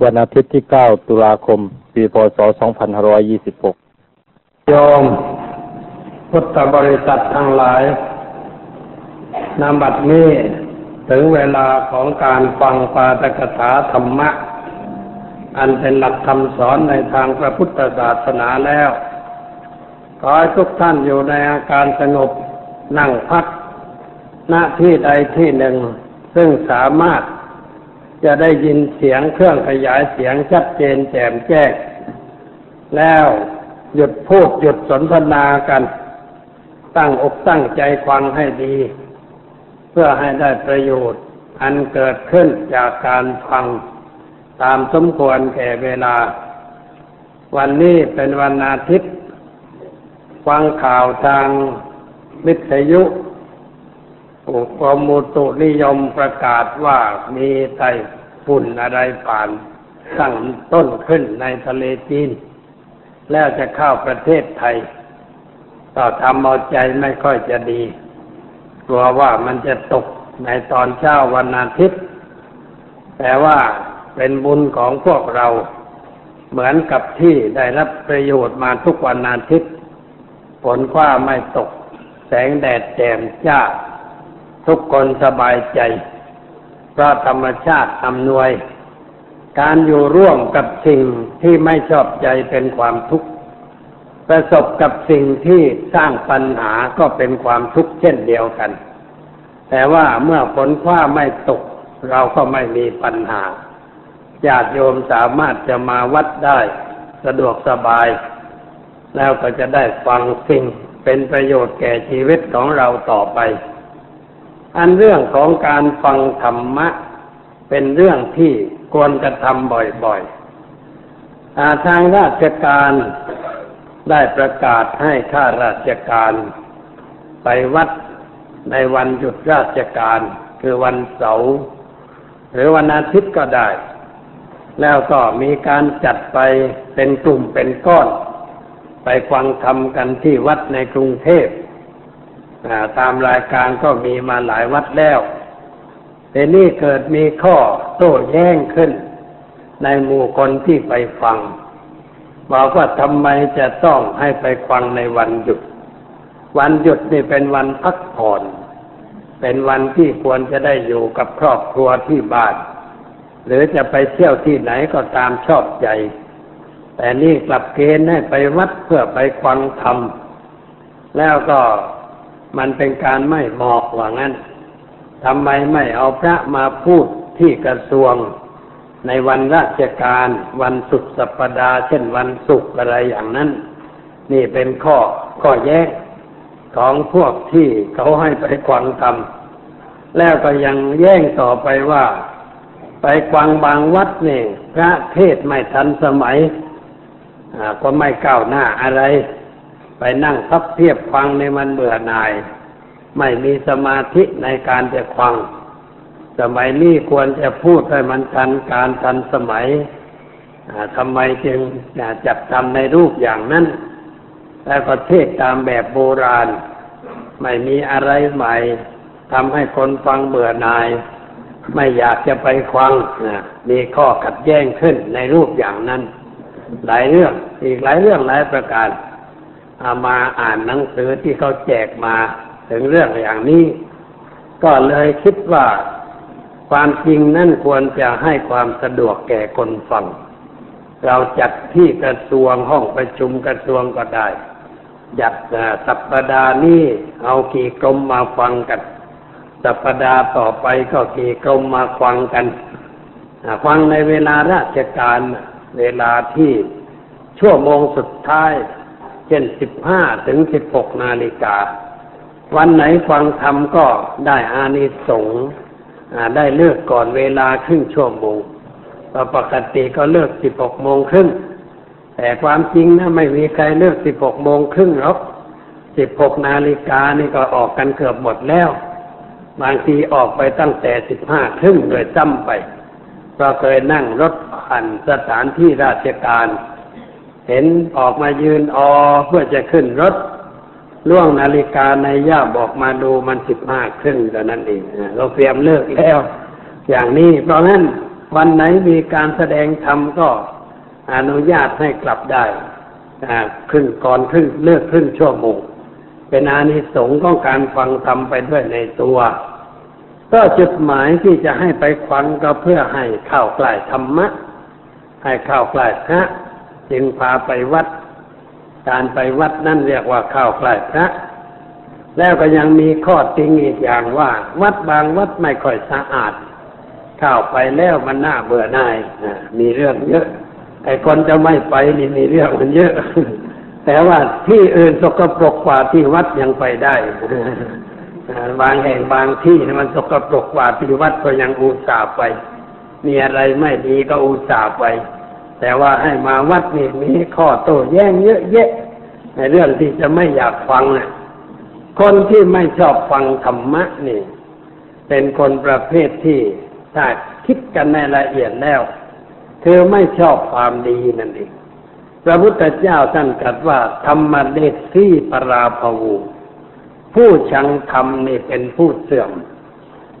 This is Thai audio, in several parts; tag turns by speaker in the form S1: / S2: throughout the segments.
S1: วันอาทิตย์ที่ 9 ตุลาคม ปีพศ 2526
S2: โยม พุทธบริษัททั้งหลายนามบัดนี้ถึงเวลาของการฟังปาตกถาธรรมะ อันเป็นหลักคำสอนในทางพระพุทธศาสนาแล้ว ขอให้ทุกท่านอยู่ในอาการสงบนั่งพักณที่ใดที่หนึ่ง ซึ่งสามารถ จะได้ยินเสียงเครื่องขยายเสียงชัดเจนแจ่มแจ้ง แล้วหยุดพูดหยุดสนทนากัน ตั้งอกตั้งใจฟังให้ดี เพื่อให้ได้ประโยชน์ อันเกิดขึ้นจากการฟังตามสมควรแก่เวลา วันนี้เป็นวันอาทิตย์ ฟังข่าวทางวิทยุ กรมอุตุนิยมประกาศว่ามีไต้ฝุ่นอะไรผ่านตั้งต้นขึ้นในทะเลจีน แล้วจะเข้าประเทศไทยก็ทำเอาใจไม่ค่อยจะดี กลัวว่ามันจะตกในตอนเช้าวันอาทิตย์ แต่ว่าเป็นบุญของพวกเรา เหมือนกับที่ได้รับประโยชน์มาทุกวันอาทิตย์ฝนฟ้าไม่ตก แสงแดดแจ่มจ้า ทุกคนสบายใจ เพราะธรรมชาติอำนวย การอยู่ร่วมกับสิ่งที่ไม่ชอบใจเป็นความทุกข์ ประสบกับสิ่งที่สร้างปัญหาก็เป็นความทุกข์เช่นเดียวกัน แต่ว่าเมื่อฝนฟ้าไม่ตก เราก็ไม่มีปัญหาญาติโยมสามารถจะมาวัดได้สะดวกสบาย แล้วก็จะได้ฟังสิ่งเป็นประโยชน์แก่ชีวิตของเราต่อไป อันเรื่องของการฟังธรรมะ เป็นเรื่องที่ควรจะทำบ่อยๆทางราชการได้ประกาศให้ข้าราชการ ไปวัดในวันหยุดราชการ คือวันเสาร์หรือวันอาทิตย์ก็ได้ แล้วก็มีการจัดไปเป็นกลุ่มเป็นก้อน ไปฟังธรรมกันที่วัดในกรุงเทพ ตามรายการก็มีมาหลายวัดแล้วแต่นี่เกิดมีข้อโต้แย้งขึ้น ในหมู่คนที่ไปฟังบอกว่าทำไมจะต้องให้ไปฟังในวันหยุด วันหยุดนี่เป็นวันพักผ่อน เป็นวันที่ควรจะได้อยู่กับครอบครัวที่บ้าน หรือจะไปเที่ยวที่ไหนก็ตามชอบใจ แต่นี่กลับเกณฑ์ให้ไปวัดเพื่อไปฟังธรรมแล้วก็ มันเป็นการไม่เหมาะว่างั้นทำไมไม่เอาพระมาพูดที่กระทรวง ในวันราชการวันสุดสัปดาห์เช่นวันศุกร์อะไรอย่างนั้น นี่เป็นข้อข้อแย้งของพวกที่เขาให้ไปควังธรรมแล้วก็ยังแย่งต่อไปว่า ไปควังบางวัดนี่พระเทศไม่ทันสมัยก็ไม่ก้าวหน้าอะไร ไปนั่งทับเทียบฟังในมันเบื่อหน่าย ไม่มีสมาธิในการจะฟัง สมัยนี้ควรจะพูดให้มันทันการทันสมัยทำไมจึงจัดทำในรูปอย่างนั้น แล้วก็เทศตามแบบโบราณ ไม่มีอะไรใหม่ทำให้คนฟังเบื่อหน่าย ไม่อยากจะไปฟังมีข้อขัดแย้งขึ้นในรูปอย่างนั้น หลายเรื่องอีกหลายเรื่องหลายประการ เอามาอ่านหนังสือที่เขาแจกมาถึงเรื่องอย่างนี้ ก็เลยคิดว่าความจริงนั่นควรจะให้ความสะดวกแก่คนฟัง เราจัดที่กระทรวงห้องประชุมกระทรวงก็ได้ จัดสัปดาห์นี้เอากี่กรมมาฟังกัน สัปดาห์ต่อไปก็กี่กรมมาฟังกัน ฟังในเวลาราชการเวลาที่ชั่วโมงสุดท้าย เช่นสิบห้าถึงสิบหกนาฬิกา วันไหนฟังธรรมก็ได้อานิสงส์ได้เลิกก่อนเวลาครึ่งชั่วโมงปกติก็เลิกสิบหกโมงครึ่งแต่ความจริงนะไม่มีใครเลิกสิบหกโมงครึ่งหรอกสิบหกนาฬิกานี่ก็ออกกันเกือบหมดแล้ว บางทีออกไปตั้งแต่สิบห้าครึ่งโดยจำไป ก็เคยนั่งรถผ่านสถานที่ราชการ เห็นออกมายืนออเพื่อจะขึ้นรถล่วงนาฬิกาในย่าบอกมาดูมันสิบห้าครึ่งแต่นั้นเองเราเตรียมเลิกแล้ว อย่างนี้เพราะงั้นวันไหนมีการแสดงธรรมก็อนุญาตให้กลับได้อ่าครึ่งก่อนครึ่งเลือกครึ่งชั่วโมงเป็นอานิสงส์ของการฟังธรรมไปด้วยในตัว ก็จุดหมายที่จะให้ไปฟังก็เพื่อให้เข้าใกล้ธรรมะ ให้เข้าใกล้พระ จึงพาไปวัด การไปวัดนั่นเรียกว่าเข้าใกล้พระ แล้วก็ยังมีข้อติงอีกอย่างว่า วัดบางวัดไม่ค่อยสะอาด เข้าไปแล้วมันน่าเบื่อหน่ายมีเรื่องเยอะไอ้คนจะไม่ไปนี่มีเรื่องมันเยอะ แต่ว่าที่อื่นสกปรกกว่าที่วัดยังไปได้บางแห่งบางที่มันสกปรกกว่าที่วัดก็ยังอุตส่าห์ไป มีอะไรไม่ดีก็อุตส่าห์ไป แต่ว่าให้มาวัดนี่มีข้อโต้แย้งเยอะแยะ ในเรื่องที่จะไม่อยากฟังน่ะคนที่ไม่ชอบฟังธรรมะนี่ เป็นคนประเภทที่ถ้าคิดกันในละเอียดแล้วคือไม่ชอบความดีนั่นเองพระพุทธเจ้าท่านตรัสว่า ธรรมเดชที่ปราภวูผู้ชังธรรมนี่เป็นผู้เสื่อม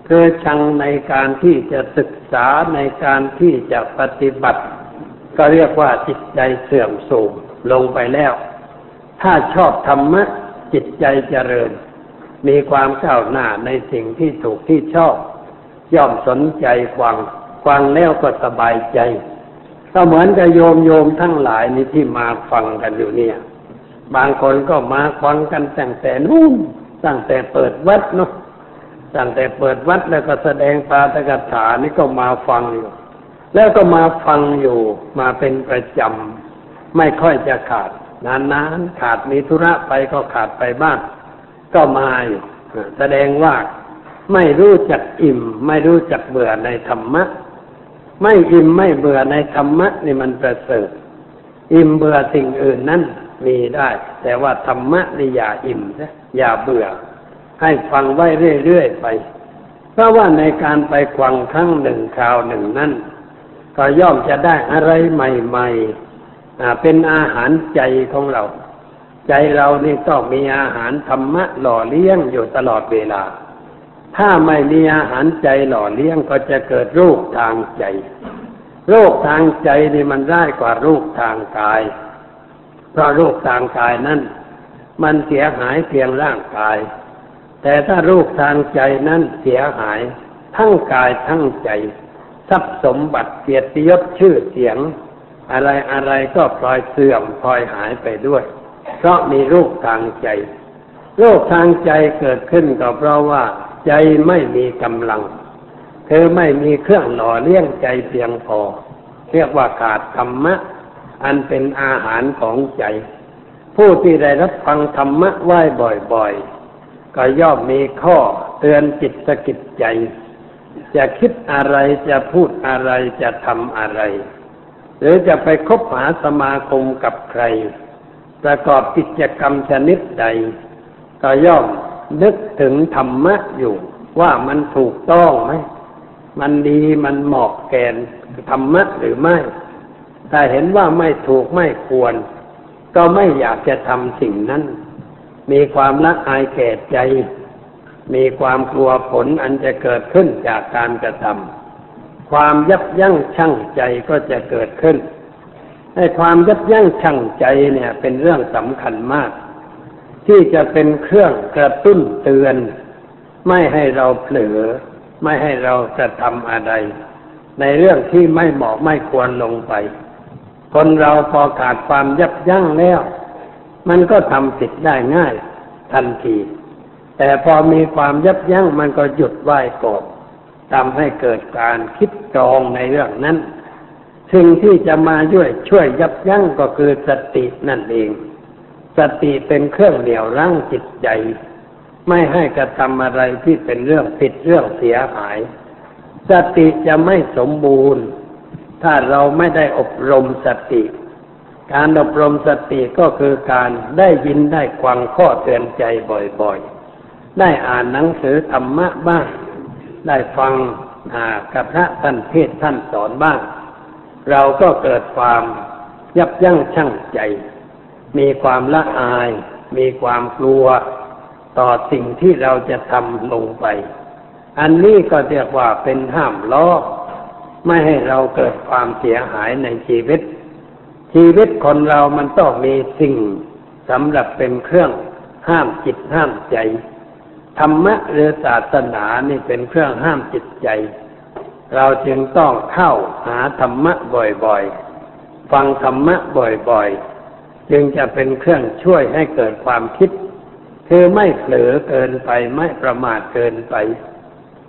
S2: คือชังในการที่จะศึกษาในการที่จะปฏิบัติ ก็เรียกว่าจิตใจเสื่อมโทรมลงไปแล้ว ถ้าชอบธรรมะจิตใจเจริญ มีความก้าวหน้าในสิ่งที่ถูกที่ชอบ ย่อมสนใจฟังฟังแล้วก็สบายใจ ก็เหมือนกับโยมโยมทั้งหลายนี่ที่มาฟังกันอยู่เนี่ย บางคนก็มาฟังกันตั้งแต่นู่นตั้งแต่เปิดวัดเนาะตั้งแต่เปิดวัดแล้วก็แสดงปาตกถานี่ก็มาฟังอยู่ แล้วก็มาฟังอยู่มาเป็นประจำ ไม่ค่อยจะขาด นานๆขาดมีธุระไปก็ขาดไปบ้างก็มาอยู่แสดงว่าไม่รู้จักอิ่ม ไม่รู้จักเบื่อในธรรมะ ไม่อิ่มไม่เบื่อในธรรมะนี่มันประเสริฐอิ่มเบื่อสิ่งอื่นนั้นมีได้ แต่ว่าธรรมะนี่อย่าอิ่มนะอย่าเบื่อ ให้ฟังไว้เรื่อยๆไป เพราะว่าในการไปฟังครั้งหนึ่งคราวหนึ่งนั้น ก็ย่อมจะได้อะไรใหม่ๆเป็นอาหารใจของเรา ใจเรานี่ต้องมีอาหารธรรมะหล่อเลี้ยงอยู่ตลอดเวลา ถ้าไม่มีอาหารใจหล่อเลี้ยงก็จะเกิดโรคทางใจ โรคทางใจนี่มันได้กว่าโรคทางกาย เพราะโรคทางกายนั้นมันเสียหายเพียงร่างกาย แต่ถ้าโรคทางใจนั้นเสียหายทั้งกายทั้งใจ ทรัพย์สมบัติเกียรติยศชื่อเสียง อะไรอะไรก็พลอยเสื่อมพลอยหายไปด้วย เพราะมีโรคทางใจโรคทางใจเกิดขึ้นก็เพราะว่า ใจไม่มีกำลังคือไม่มีเครื่องหล่อเลี้ยงใจเพียงพอ เรียกว่าขาดธรรมะ อันเป็นอาหารของใจ ผู้ที่ได้รับฟังธรรมะไหว้บ่อยๆ ก็ย่อมมีข้อเตือนจิตสกิดใจ จะคิดอะไรจะพูดอะไรจะทำอะไร หรือจะไปคบหาสมาคมกับใคร ประกอบกิจกรรมชนิดใด ก็ย่อมนึกถึงธรรมะอยู่ ว่ามันถูกต้องไหมมันดีมันเหมาะแก่ธรรมะหรือไม่ ถ้าเห็นว่าไม่ถูกไม่ควร ก็ไม่อยากจะทำสิ่งนั้น มีความละอายแก่ใจ มีความกลัวผลอันจะเกิดขึ้นจากการกระทำความยับยั้งชั่งใจก็จะเกิดขึ้นให้ความยับยั้งชั่งใจเนี่ย เป็นเรื่องสำคัญมาก ที่จะเป็นเครื่องกระตุ้นเตือน ไม่ให้เราเผลอ ไม่ให้เรากระทำอะไร ในเรื่องที่ไม่เหมาะไม่ควรลงไป คนเราพอขาดความยับยั้งแล้ว มันก็ทำผิดได้ง่าย ทันที แต่พอมีความยับยั้งมันก็หยุดไหวก่อนทำให้เกิดการคิดจองในเรื่องนั้น สิ่งที่จะมาช่วยช่วยยับยั้งก็คือสตินั่นเอง สติเป็นเครื่องเหนี่ยวรั้งจิตใจ ไม่ให้กระทำอะไรที่เป็นเรื่องผิดเรื่องเสียหาย สติจะไม่สมบูรณ์ ถ้าเราไม่ได้อบรมสติ การอบรมสติก็คือการได้ยินได้ฟังข้อเตือนใจบ่อยๆ ได้อ่านหนังสือธรรมะบ้าง ได้ฟังกับพระท่านเทศท่านสอนบ้าง เราก็เกิดความยับยั้งชั่งใจ มีความละอาย มีความกลัว ต่อสิ่งที่เราจะทำลงไป อันนี้ก็เรียกว่าเป็นห้ามล้อไม่ให้เราเกิดความเสียหายในชีวิต ชีวิตคนเรามันต้องมีสิ่งสำหรับเป็นเครื่องห้ามจิตห้ามใจ ธรรมะหรือศาสนานี่เป็นเครื่องห้ามจิตใจ เราจึงต้องเข้าหาธรรมะบ่อยๆ ฟังธรรมะบ่อยๆ จึงจะเป็นเครื่องช่วยให้เกิดความคิด คือไม่เผลอเกินไปไม่ประมาทเกินไป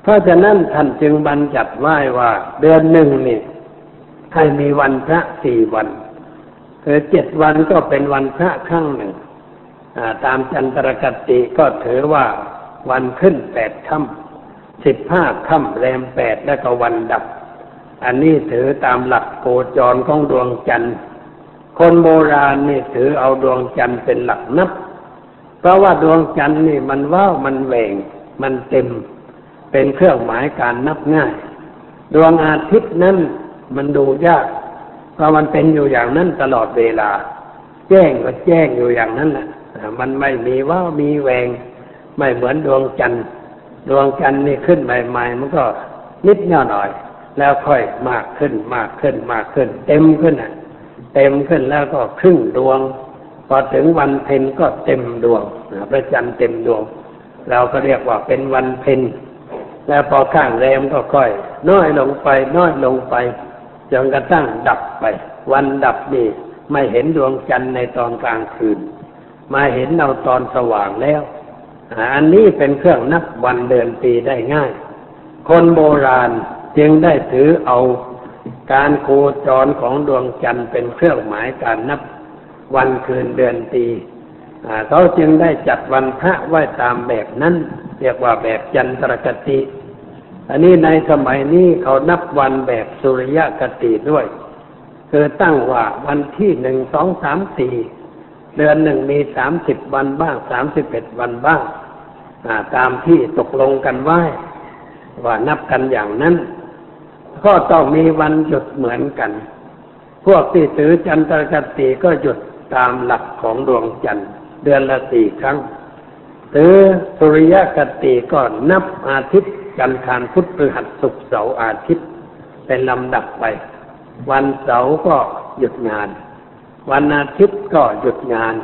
S2: เพราะฉะนั้นท่านจึงบัญญัติไว้ว่า เดือนหนึ่งนี่ให้มีวันพระสี่วันคือเจ็ดวันก็เป็นวันพระครั้งหนึ่งตามจันทรกติก็ถือว่า วันขึ้นแปดค่ำสิบห้าค่ำแรมแปดแล้วก็วันดับ อันนี้ถือตามหลักโคจรของดวงจันทร์ คนโบราณนี่ถือเอาดวงจันทร์เป็นหลักนับ เพราะว่าดวงจันทร์นี่มันว่าวมันแหว่งมันเต็ม เป็นเครื่องหมายการนับง่าย ดวงอาทิตย์นั้นมันดูยากเพราะมันเป็นอยู่อย่างนั้นตลอดเวลา แจ้งก็แจ้งอยู่อย่างนั้นแหละมันไม่มีว่ามีแหวง ไม่เหมือนดวงจันทร์ ดวงจันทร์นี่ขึ้นใหม่ๆมันก็นิดหน่อย แล้วค่อยมากขึ้นมากขึ้นมากขึ้น เต็มขึ้นอะ เต็มขึ้นแล้วก็ครึ่งดวง พอถึงวันเพ็ญก็เต็มดวงพระจันทร์เต็มดวง เราก็เรียกว่าเป็นวันเพ็ญแล้วพอข้างแรมก็ค่อย น้อยลงไป น้อยลงไปจนกระทั่งดับไป วันดับนี่ไม่เห็นดวงจันทร์ในตอนกลางคืน มาเห็นเราตอนสว่างแล้ว อันนี้เป็นเครื่องนับวันเดือนปีได้ง่าย คนโบราณจึงได้ถือเอาการโคจรของดวงจันทร์เป็นเครื่องหมายการนับวันคืนเดือนปีเขาจึงได้จัดวันพระไว้ตามแบบนั้น เรียกว่าแบบจันทรคติ อันนี้ในสมัยนี้เขานับวันแบบสุริยคติด้วย คือตั้งว่าวันที่หนึ่งสองสามสี่ เดือนหนึ่งมีสามสิบวันบ้างสามสิบเอ็ดวันบ้างตามที่ตกลงกันไว้ว่านับกันอย่างนั้น ก็ต้องมีวันหยุดเหมือนกัน พวกที่ถือจันทรคติก็หยุดตามหลักของดวงจันทร์ เดือนละสี่ครั้งถือสุริยคติก็นับอาทิตย์จันทร์คารพุธพฤหัสศุกร์เสาร์อาทิตย์ เป็นลำดับไป วันเสาร์ก็หยุดงาน วันอาทิตย์ก็หยุดงาน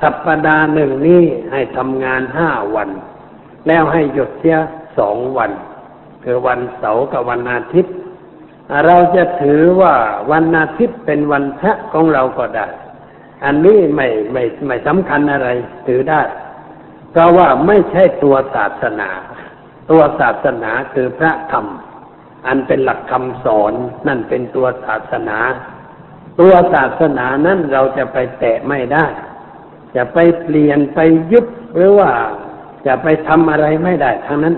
S2: สัปดาห์หนึ่งนี้ให้ทำงานห้าวัน แล้วให้หยุดเสียสองวัน คือวันเสาร์กับวันอาทิตย์ เราจะถือว่าวันอาทิตย์เป็นวันพระของเราก็ได้ อันนี้ไม่ไม่ไม่สำคัญอะไรถือได้ เพราะว่าไม่ใช่ตัวศาสนา ตัวศาสนาคือพระธรรม อันเป็นหลักคำสอนนั่นเป็นตัวศาสนา ตัวศาสนานั้นเราจะไปแตะไม่ได้ จะไปเปลี่ยนไปยุบหรือว่าจะไปทำอะไรไม่ได้ทั้งนั้น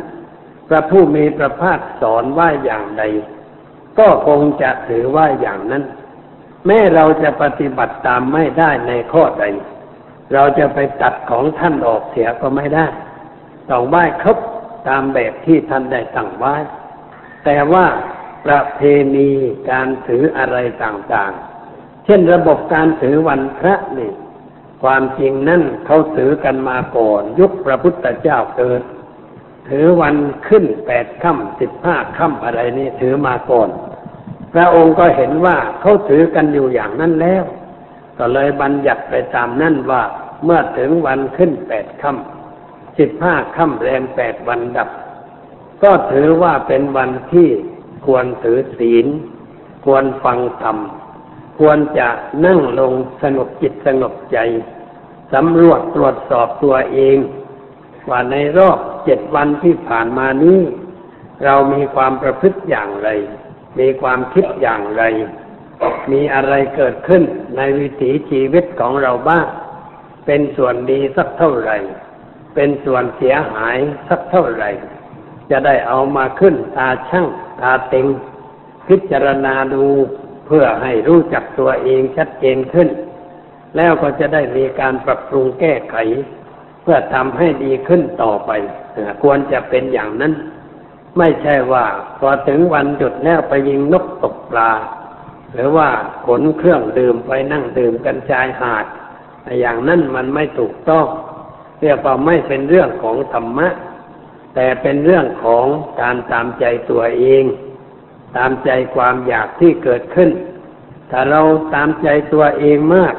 S2: พระผู้มีพระภาคสอนว่าอย่างใด ก็คงจะถือว่าอย่างนั้น แม้เราจะปฏิบัติตามไม่ได้ในข้อใด เราจะไปตัดของท่านออกเสียก็ไม่ได้ต้องไหว้ครบตามแบบที่ท่านได้ตั้งไว้ แต่ว่าประเพณีการถืออะไรต่างๆ เช่นระบบการถือวันพระนี่ ความจริงนั่นเขาถือกันมาก่อน ยุคพระพุทธเจ้าเกิด ถือวันขึ้นแปดค่ำสิบห้าค่ำอะไรนี่ถือมาก่อน พระองค์ก็เห็นว่าเขาถือกันอยู่อย่างนั้นแล้ว ก็เลยบัญญัติไปตามนั่นว่าเมื่อถึงวันขึ้นแปดค่ำสิบห้าค่ำแรมแปดวันดับ ก็ถือว่าเป็นวันที่ควรถือศีล ควรฟังธรรม ควรจะนั่งลงสงบจิตสงบใจสำรวจตรวจสอบตัวเอง ว่าในรอบเจ็ดวันที่ผ่านมานี้ เรามีความประพฤติอย่างไร มีความคิดอย่างไร มีอะไรเกิดขึ้นในวิถีชีวิตของเราบ้าง เป็นส่วนดีสักเท่าไหร่ เป็นส่วนเสียหายสักเท่าไหร่ จะได้เอามาขึ้นตาช่างตาเต็ง พิจารณาดู เพื่อให้รู้จักตัวเองชัดเจนขึ้น แล้วก็จะได้มีการปรับปรุงแก้ไข เพื่อทำให้ดีขึ้นต่อไปควรจะเป็นอย่างนั้น ไม่ใช่ว่าพอถึงวันหยุดแล้วไปยิงนกตกปลา หรือว่าขนเครื่องดื่มไปนั่งดื่มกันชายหาด อย่างนั้นมันไม่ถูกต้องเรียกว่าไม่เป็นเรื่องของธรรมะ แต่เป็นเรื่องของการตามใจตัวเอง ตามใจความอยากที่เกิดขึ้น ถ้าเราตามใจตัวเองมาก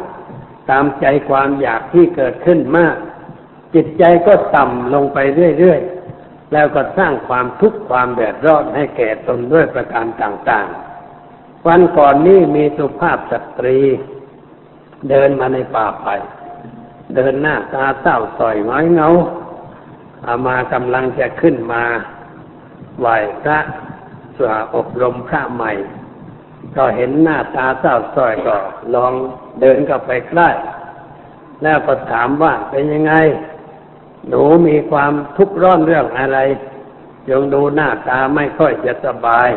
S2: ตามใจความอยากที่เกิดขึ้นมาก จิตใจก็ต่ำลงไปเรื่อยๆ แล้วก็สร้างความทุกข์ความแดดร้อนให้แก่ตนด้วยประการต่างๆ วันก่อนนี้มีสุภาพสตรี เดินมาในป่าไป เดินหน้าตาเศร้าต่อยง้อยเงาอามากำลังจะขึ้นมาไหวพระ สวอบรมพระใหม่ ก็เห็นหน้าตาเศร้าส้อยก็ลองเดินเข้าไปใกล้ แล้วก็ถามว่าเป็นยังไง หนูมีความทุกข์ร้อนเรื่องอะไรยังดูหน้าตาไม่ค่อยจะสบาย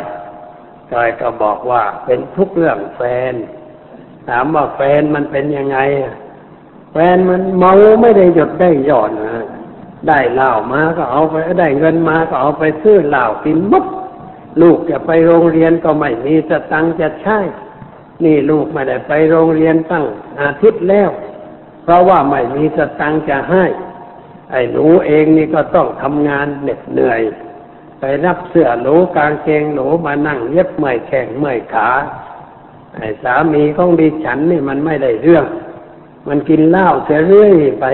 S2: จอยก็บอกว่าเป็นทุกเรื่องแฟน ถามว่าแฟนมันเป็นยังไง แฟนมันเมาไม่ได้หยุดได้หย่อนนะได้เหล้ามาก็เอาไปได้เงินมาก็เอาไปซื้อเหล้ากินมุด ลูกจะไปโรงเรียนก็ไม่มีสตังค์จะใช้ นี่ลูกไม่ได้ไปโรงเรียนตั้งอาทิตย์แล้ว เพราะว่าไม่มีสตังค์จะให้ ไอ้หนูเองนี่ก็ต้องทำงานเหน็ดเหนื่อย ไปรับเสื้อหนูกางเกงหนูมานั่งเย็บเมื่อยแข้งเมื่อยขาไอ้สามีของดิฉันนี่มันไม่ได้เรื่อง มันกินเหล้าเสียเรื่อยไป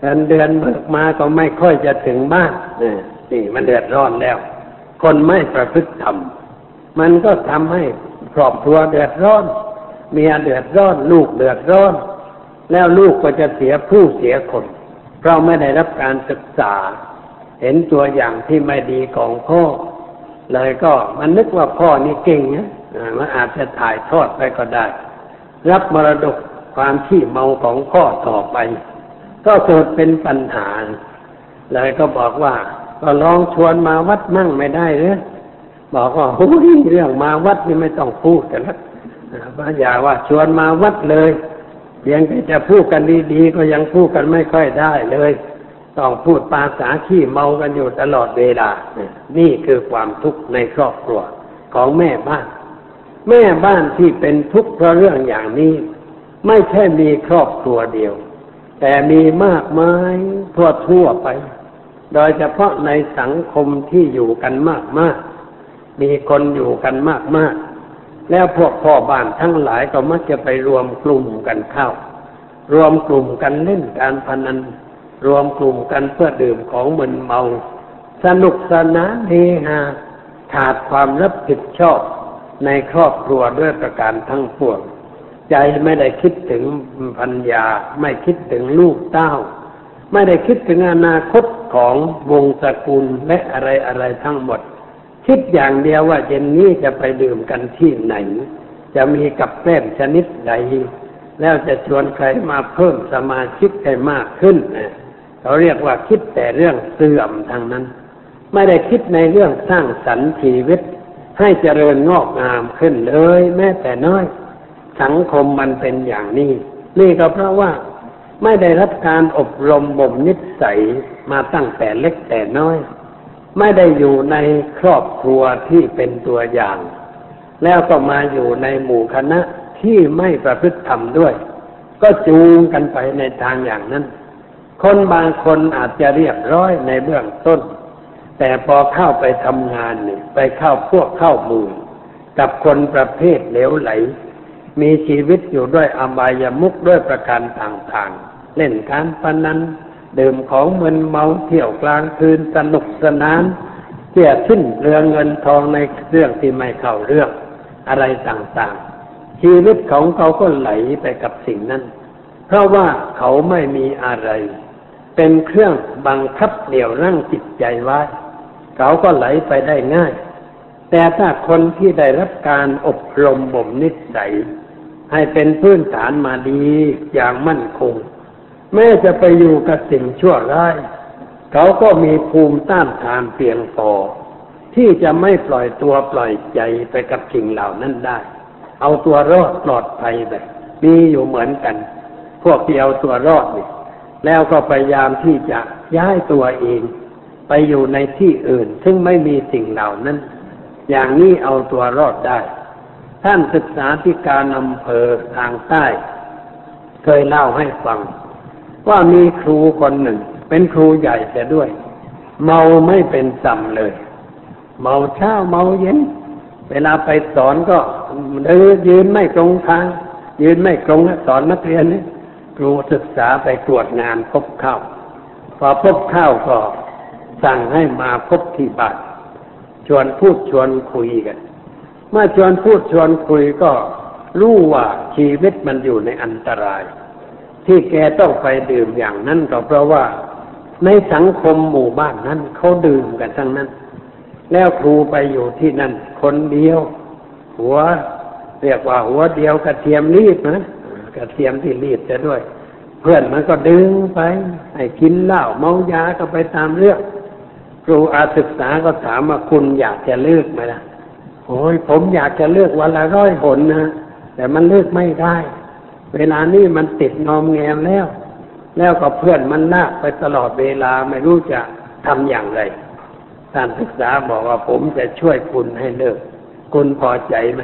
S2: เดือนเดือนเบิกมาก็ไม่ค่อยจะถึงบ้านนี่มันเดือดร้อนแล้ว คนไม่ประพฤติธรรม มันก็ทำให้ครอบครัวเดือดร้อน เมียเดือดร้อน ลูกเดือดร้อน แล้วลูกก็จะเสียผู้เสียคน เพราะไม่ได้รับการศึกษา เห็นตัวอย่างที่ไม่ดีของพ่อ เลยก็มันนึกว่าพ่อนี่เก่งนะมันอาจจะถ่ายทอดไปก็ได้ รับมรดกความขี้เมาของพ่อต่อไป ก็เกิดเป็นปัญหาเลยก็บอกว่า ก็ลองชวนมาวัดนั่งไม่ได้หรือบอกว่าโอ้ยเรื่องมาวัดนี่ไม่ต้องพูดกันละพระยาว่าชวนมาวัดเลยเพียงแต่จะพูดกันดีๆก็ยังพูดกันไม่ค่อยได้เลย ต้องพูดภาษาขี้เมากันอยู่ตลอดเวลา นี่คือความทุกข์ในครอบครัวของแม่บ้าน แม่บ้านที่เป็นทุกข์เพราะเรื่องอย่างนี้ ไม่ใช่มีครอบครัวเดียว แต่มีมากมายทั่วทั่วไป โดยเฉพาะในสังคมที่อยู่กันมากมากมีคนอยู่กันมากมากแล้วพวกพ่อบ้านทั้งหลายก็มักจะไปรวมกลุ่มกันเข้า รวมกลุ่มกันเล่นการพนัน รวมกลุ่มกันเพื่อดื่มของมึนเมา สนุกสนานเฮฮาขาดความรับผิดชอบในครอบครัวด้วยประการทั้งปวง ใจไม่ได้คิดถึงพัญญาไม่คิดถึงลูกเต้า ไม่ได้คิดถึงอนาคตของวงศกุลและอะไรอะไรทั้งหมด คิดอย่างเดียวว่าเย็นนี้จะไปดื่มกันที่ไหน จะมีกับแกล้มชนิดใด แล้วจะชวนใครมาเพิ่มสมาชิกให้มากขึ้นเขาเรียกว่าคิดแต่เรื่องเสื่อมทางนั้น ไม่ได้คิดในเรื่องสร้างสรรค์ชีวิต ให้เจริญงอกงามขึ้นเลย แม้แต่น้อย สังคมมันเป็นอย่างนี้ นี่ก็เพราะว่า ไม่ได้รับการอบรมบ่มนิสัยมาตั้งแต่เล็กแต่น้อย ไม่ได้อยู่ในครอบครัวที่เป็นตัวอย่าง แล้วก็มาอยู่ในหมู่คณะที่ไม่ประพฤติธรรมด้วย ก็จูงกันไปในทางอย่างนั้น คนบางคนอาจจะเรียบร้อยในเบื้องต้น แต่พอเข้าไปทำงานนี่ไปเข้าพวกเข้าหมู่กับคนประเภทเหลวไหล มีชีวิตอยู่ด้วยอบายามุกด้วยประการต่างๆ เล่นการพนันดื่มของมึนเมาเที่ยวกลางคืนสนุกสนานเสียสิ้นเรืองเงินทองในเรื่องที่ไม่เข้าเรื่องอะไรต่างๆ ชีวิตของเขาก็ไหลไปกับสิ่งนั้น เพราะว่าเขาไม่มีอะไร เป็นเครื่องบังคับเดี่ยวรั้งจิตใจไว้เขาก็ไหลไปได้ง่าย แต่ถ้าคนที่ได้รับการอบรมบ่มนิสัย ให้เป็นพื้นฐานมาดีอย่างมั่นคง แม้จะไปอยู่กับสิ่งชั่วร้ายเขาก็มีภูมิต้านทานเพียงพอที่จะไม่ปล่อยตัวปล่อยใจไปกับสิ่งเหล่านั้นได้ เอาตัวรอดปลอดภัยแบบมีอยู่เหมือนกัน พวกที่เอาตัวรอดนี่แล้วก็พยายามที่จะย้ายตัวเอง ไปอยู่ในที่อื่น ซึ่งไม่มีสิ่งเหล่านั้น อย่างนี้เอาตัวรอดได้ ท่านศึกษาที่การอำเภอทางใต้ เคยเล่าให้ฟัง ว่ามีครูคนหนึ่ง เป็นครูใหญ่แต่ด้วย เมาไม่เป็นสัมเลย เมาเช้าเมาเย็น เวลาไปสอนก็เดินยืนไม่ตรงทาง ยืนไม่ตรงสอนนักเรียนนี่ครูศึกษาไปตรวจงานพบเข้าพอพบเข้าก็สั่งให้มาพบที่บ้านชวนพูดชวนคุยกัน เมื่อชวนพูดชวนคุยก็รู้ว่าชีวิตมันอยู่ในอันตราย ที่แกต้องไปดื่มอย่างนั้นก็เพราะว่าในสังคมหมู่บ้านนั้นเขาดื่มกันทั้งนั้น แล้วครูไปอยู่ที่นั่น คนเดียว หัว เรียกว่าหัวเดียวกระเทียมรีดนะกระเทียมที่รีดจะด้วย เพื่อนมันก็ดึงไปให้กินเหล้าเมายาก็ไปตามเรื่องครูอาศึกษาก็ถามว่าคุณอยากจะเลิกไหมล่ะ โอ้ยผมอยากจะเลิกวันละร้อยหนนะ แต่มันเลิกไม่ได้ เวลานี้มันติดนอมแงมแล้ว แล้วก็เพื่อนมันลากไปตลอดเวลาไม่รู้จะทำอย่างไรท่านศึกษาบอกว่าผมจะช่วยคุณให้เลิก คุณพอใจไหม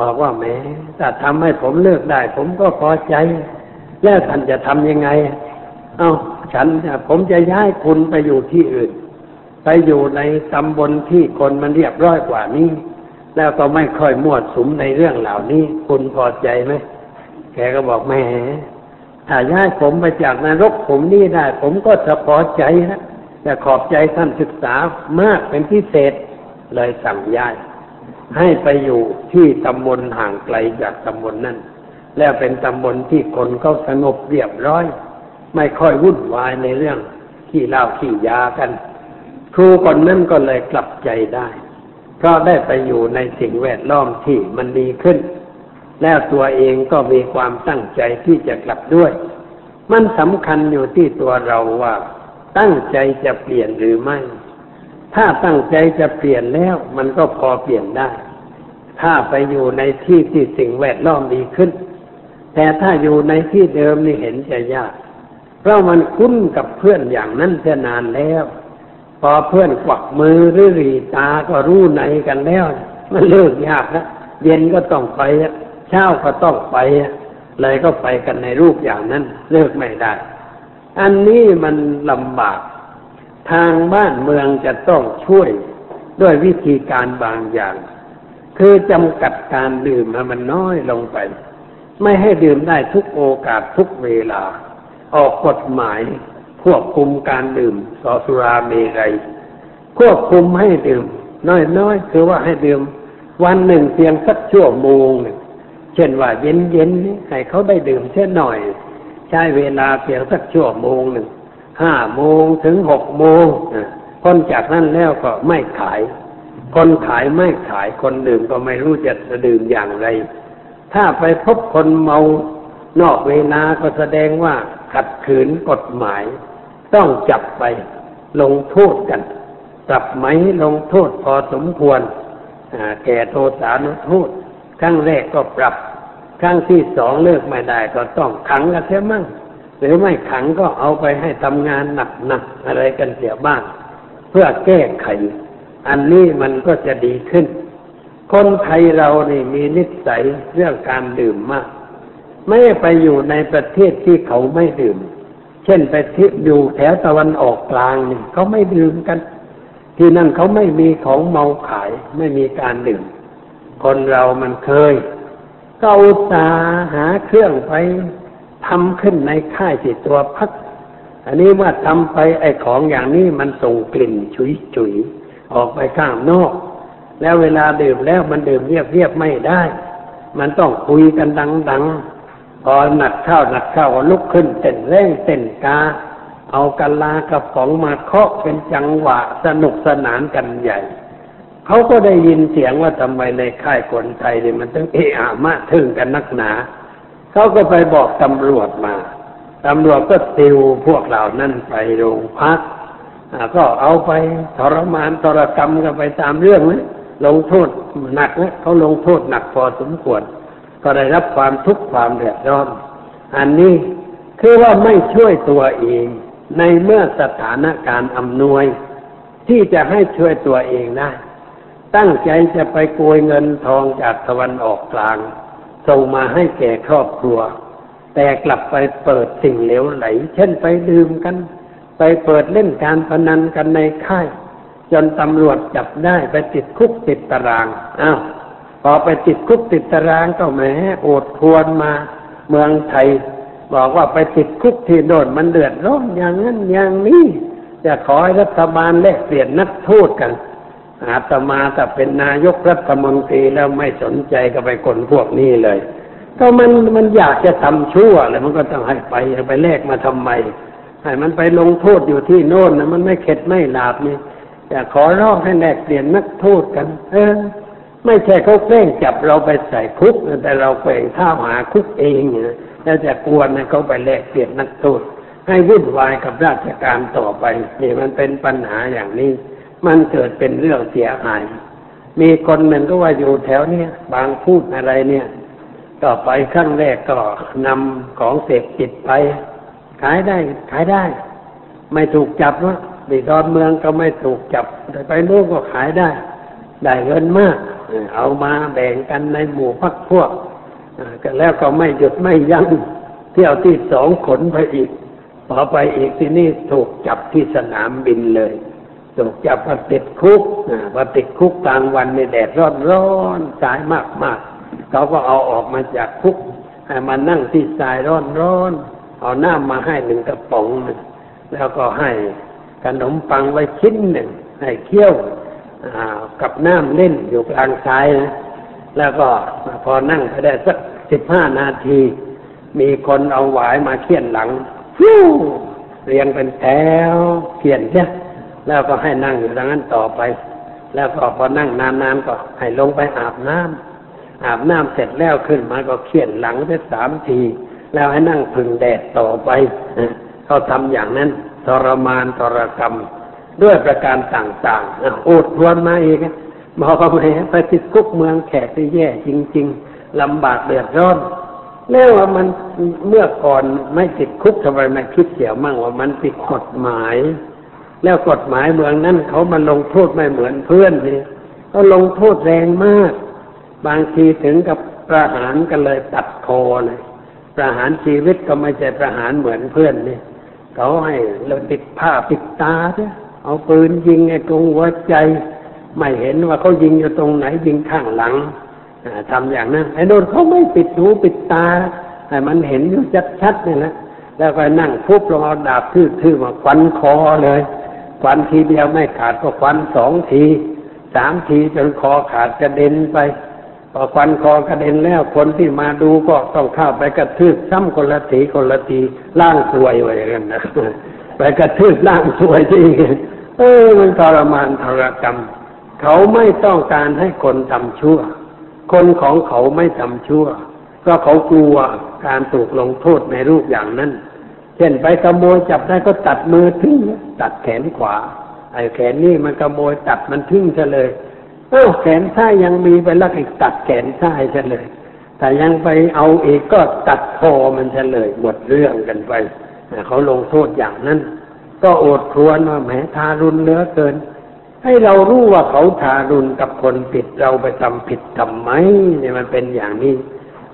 S2: บอกว่าแม้ถ้าทำให้ผมเลิกได้ ผมก็พอใจ แล้วท่านจะทำยังไง เอา้าฉันผมจะย้ายคุณไปอยู่ที่อื่น ไปอยู่ในตำบลที่คนมันเรียบร้อยกว่านี้ แล้วก็ไม่ค่อยมั่วสุมในเรื่องเหล่านี้ คุณพอใจไหมแกก็บอกแม่ถ้าย้ายผมไปจากนรกผมนี่ได้ ผมก็จะพอใจนะแต่ขอบใจท่านศึกษามากเป็นพิเศษเลยสั่งย้าย ให้ไปอยู่ที่ตำบลห่างไกลจากตำบลนั่นแล้วเป็นตำบลที่คนเขาสงบเรียบร้อย ไม่ค่อยวุ่นวายในเรื่อง ขี้เหล้าขี้ยากัน ครูคนนั้นก็เลยกลับใจได้ เพราะได้ไปอยู่ในสิ่งแวดล้อมที่มันดีขึ้น แล้วตัวเองก็มีความตั้งใจที่จะกลับด้วย มันสำคัญอยู่ที่ตัวเราว่าตั้งใจจะเปลี่ยนหรือไม่ ถ้าตั้งใจจะเปลี่ยนแล้วมันก็พอเปลี่ยนได้ ถ้าไปอยู่ในที่ที่สิ่งแวดล้อมดีขึ้น แต่ถ้าอยู่ในที่เดิมนี่เห็นจะยาก เพราะมันคุ้นกับเพื่อนอย่างนั้นเสนานแล้ว พอเพื่อนกวักมือหรือรีตาก็รู้ในกันแล้วมันเลิกยากนะเย็นก็ต้องไปเช้าก็ต้องไปเลยก็ไปกันในรูปอย่างนั้นเลิกไม่ได้ อันนี้มันลำบาก ทางบ้านเมืองจะต้องช่วยด้วยวิธีการบางอย่าง คือจำกัดการดื่มให้มันน้อยลงไป ไม่ให้ดื่มได้ทุกโอกาสทุกเวลา ออกกฎหมาย ควบคุมการดื่มสอสุราเมรัยควบคุมให้ดื่ม น้อยๆคือว่าให้ดื่ม วันหนึ่งเพียงสักชั่วโมงหนึ่งเช่นว่าเย็นๆให้เขาได้ดื่มเช่นหน่อย ใช้เวลาเพียงสักชั่วโมงหนึ่งห้าโมงถึงหกโมงคนจากนั้นแล้วก็ไม่ขาย คนขายไม่ขายคนดื่มก็ไม่รู้จะดื่มอย่างไร ถ้าไปพบคนเมานอกเวลาก็แสดงว่าขัดขืนกฎหมาย ต้องจับไปลงโทษกันปรับไหมลงโทษพอสมควรแก่โทษานุโทษครั้งแรกก็ปรับ ครั้งที่สองเลิกไม่ได้ก็ต้องขังกันเสียมั่ง หรือไม่ขังก็เอาไปให้ทำงานหนักๆอะไรกันเสียบ้าง เพื่อแก้ไข อันนี้มันก็จะดีขึ้น คนไทยเรานี่มีนิสัยเรื่องการดื่มมาก ไม่ไปอยู่ในประเทศที่เขาไม่ดื่ม เช่นไปที่อยู่แถวตะวันออกกลางนี่เขาไม่ดื่มกัน ที่นั่นเขาไม่มีของเมาขาย ไม่มีการดื่ม คนเรามันเคย ก็อุตสาหาเครื่องไปทำขึ้นในค่ายสิตัวพัก อันนี้ว่าทำไปไอ้ของอย่างนี้มันส่งกลิ่นฉุยฉุยออกไปข้างนอก แล้วเวลาดื่มแล้วมันดื่มเรียบเรียบไม่ได้ มันต้องคุยกันดัง ๆ พอหนัก เข้าหนักเข้าก็ลุกขึ้นเต้นเร่งเต้นกา เอากะลากระป๋องมาเคาะเป็นจังหวะสนุกสนานกันใหญ่ เขาก็ได้ยินเสียงว่าทำไมในค่ายคนไทยเนี่ยมันต้องเอะอะมาถึงกันนักหนา เขาก็ไปบอกตำรวจมาตำรวจก็ติวพวกเหล่านั้นไปโรงพักก็เอาไปทรมานทรกรรมกันไปตามเรื่องนะลงโทษหนักนะเขาลงโทษหนักพอสมควร ก็ได้รับความทุกข์ความเดือดร้อน อันนี้คือว่าไม่ช่วยตัวเอง ในเมื่อสถานการณ์อำนวย ที่จะให้ช่วยตัวเองได้ตั้งใจจะไปโกยเงินทองจากตะวันออกกลาง ส่งมาให้แก่ครอบครัว แต่กลับไปเปิดสิ่งเหลวไหล เช่นไปดื่มกัน ไปเปิดเล่นการพนันกันในค่าย จนตำรวจจับได้ไปติดคุกติดตารางอ้าวพอไปติดคุกติดตารางก็แหมโอดควนมา เมืองไทย บอกว่าไปติดคุกที่โน่นมันเดือดร้อนอย่างนั้นอย่างนี้จะขอให้รัฐบาลแลกเปลี่ยนนักโทษกัน อาตมาแต่เป็นนายกรัฐมนตรีแล้วไม่สนใจก็ไปคนพวกนี้เลย ก็มันมันอยากจะทำชั่วเลยมันก็ต้องให้ไปไปแลกมาทำไมให้มันไปลงโทษอยู่ที่โน่นนะมันไม่เข็ดไม่หลาบนี่แต่ขอร้องให้แลกเปลี่ยนนักโทษกัน เออ ไม่ใช่เขาแกล้งจับเราไปใส่คุกแต่เราแกว่งท่าหาคุกเองนะแล้วจะกวนให้เขาไปแลกเปลี่ยนนักโทษให้วุ่นวายกับราชการต่อไปนี่มันเป็นปัญหาอย่างนี้ มันเกิดเป็นเรื่องเสียหาย มีคนหนึ่งก็ว่าอยู่แถวเนี้ยบางพูดอะไรเนี่ยก็ไปครั้งแรกก็นำของเสพติดไป ขายได้ขายได้ ไม่ถูกจับว่าดีดอนเมืองก็ไม่ถูกจับแต่ไปโน่นก็ขายได้ ได้เงินมาก เอามาแบ่งกันในหมู่พักพวกก็แล้วก็ไม่หยุดไม่ยัง้งเที่ยวที่สองขนไปอีกพอไปอีกที่นี่ถูกจับที่สนามบินเลยถูกจับมาติดคุกมาติดคุกกลางวันในแดดร้อนร้อนสายมากมากเขาก็เอาออกมาจากคุกให้มานั่งที่ทรายร้อนร้อนเอาน้ำมาให้หนึ่งกระป๋องแล้วก็ให้ขนมปังไว้ชิ้นหนึ่งให้เคี่ยว กับน้ำเล่นอยู่กลางทรายนะ แล้วก็พอนั่งไปได้สักสิบห้านาที มีคนเอาหวายมาเคี่ยนหลังฟิวเรียงเป็นแถวเขียนใช่ยแล้วก็ให้นั่งอยู่ดังนั้นต่อไป แล้วก็พอนั่งนานๆก็ให้ลงไปอาบน้ำอาบน้ำเสร็จแล้วขึ้นมาก็เขียนหลังไปสามที แล้วให้นั่งพึ่งแดดต่อไปเขาทำอย่างนั้นทรมานทรกรรม ด้วยประการต่างๆอุดทวนมาอีกบอกว่าไงไปติดคุกเมืองแขกที่แย่จริง ๆลำบากเดือดร้อนแล้วว่ามันเมื่อก่อนไม่ติดคุกทำไมไม่คิดเสียมั่งว่ามันติดกฎหมาย แล้วกฎหมายเมืองนั้นเขามาลงโทษไม่เหมือนเพื่อนนี่เขาลงโทษแรงมาก บางทีถึงกับประหารกันเลยตัดคอเลยประหารชีวิตก็ไม่ใช่ประหารเหมือนเพื่อนนี่เขาให้เราติดผ้าปิดตาเนี่ย เอาปืนยิงไอ้ตรงหัวใจ ไม่เห็นว่าเขายิงอยู่ตรงไหนยิงข้างหลังทำอย่างนั้นไอ้โดนเขาไม่ปิดหูปิดตาแต่มันเห็นอยู่ชัดๆเนี่แหละแล้วก็นั่งฟุบลงเอาดาบทื่อๆมาฟันคอเลยฟันทีเดียวไม่ขาดก็ฟันสองทีสามทีจนคอขาดกระเด็นไปพอฟันคอกระเด็นแล้วคนที่มาดูก็ต้องเข้าไปกระทืบซ้ำคนละทีคนละทีล่างสวยไว้กันนะ ไปกระทืบล่างสวยที่เออมันทรมานทรกรรม เขาไม่ต้องการให้คนทำชั่ว คนของเขาไม่ทำชั่วเพราะเขากลัวการถูกลงโทษในรูปอย่างนั้น เช่นไปขโมยจับได้ก็ตัดมือทิ้งตัดแขนขวา ไอ้แขนนี่มันขโมยตัดมันทิ้งซะเลยเอ้าแขนซ้ายยังมีไปล้วอีกตัดแขนซ้ายซะเลย แต่ยังไปเอาอีกก็ตัดคอมันซะเลยหมดเรื่องกันไป เขาลงโทษอย่างนั้น ก็โอดครวนว่าแหมทารุณเหลือเกิน ให้เรารู้ว่าเขาทารุณกับคนผิดเราไปทำผิดทำไมเนี่ยมันเป็นอย่างนี้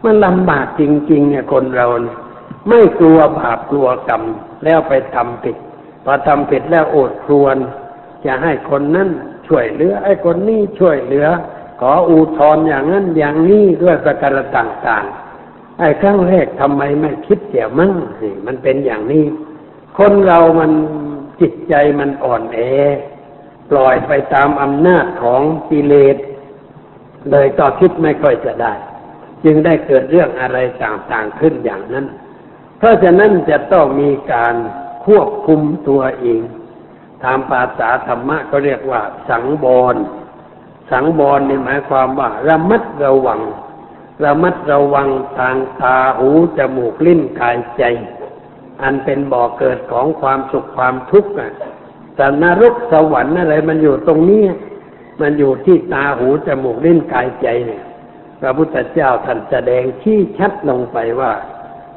S2: มันลำบากจริงๆเนี่ยคนเราเนี่ยไม่กลัวบาปกลัวกรรมแล้วไปทำผิดพอทำผิดแล้วโอดครวนจะให้คนนั้นช่วยเหลือไอ้คนนี้ช่วยเหลือ ขออุทธรอย่างนั้นอย่างนี้ด้วยประการต่างๆ ไอ้ครั้งแรกทำไมไม่คิดเสียมั่งมันเป็นอย่างนี้ คนเรามันจิตใจมันอ่อนแอ ปล่อยไปตามอำนาจของกิเลสเลยก็คิดไม่ค่อยจะได้ จึงได้เกิดเรื่องอะไรต่างๆขึ้นอย่างนั้น เพราะฉะนั้นจะต้องมีการควบคุมตัวเองตามภาษาธรรมะก็เรียกว่า สังบรสังบรนี่หมายความว่าระมัดระวัง ระมัดระวังทางตาหูจมูกลิ้นกายใจ อันเป็นบ่อเกิดของความสุขความทุกข์อะแต่นรกสวรรค์อะไรมันอยู่ตรงนี้ มันอยู่ที่ตาหูจมูกลิ้นกายใจเนี่ยพระพุทธเจ้าท่านแสดงชี้ชัดลงไปว่า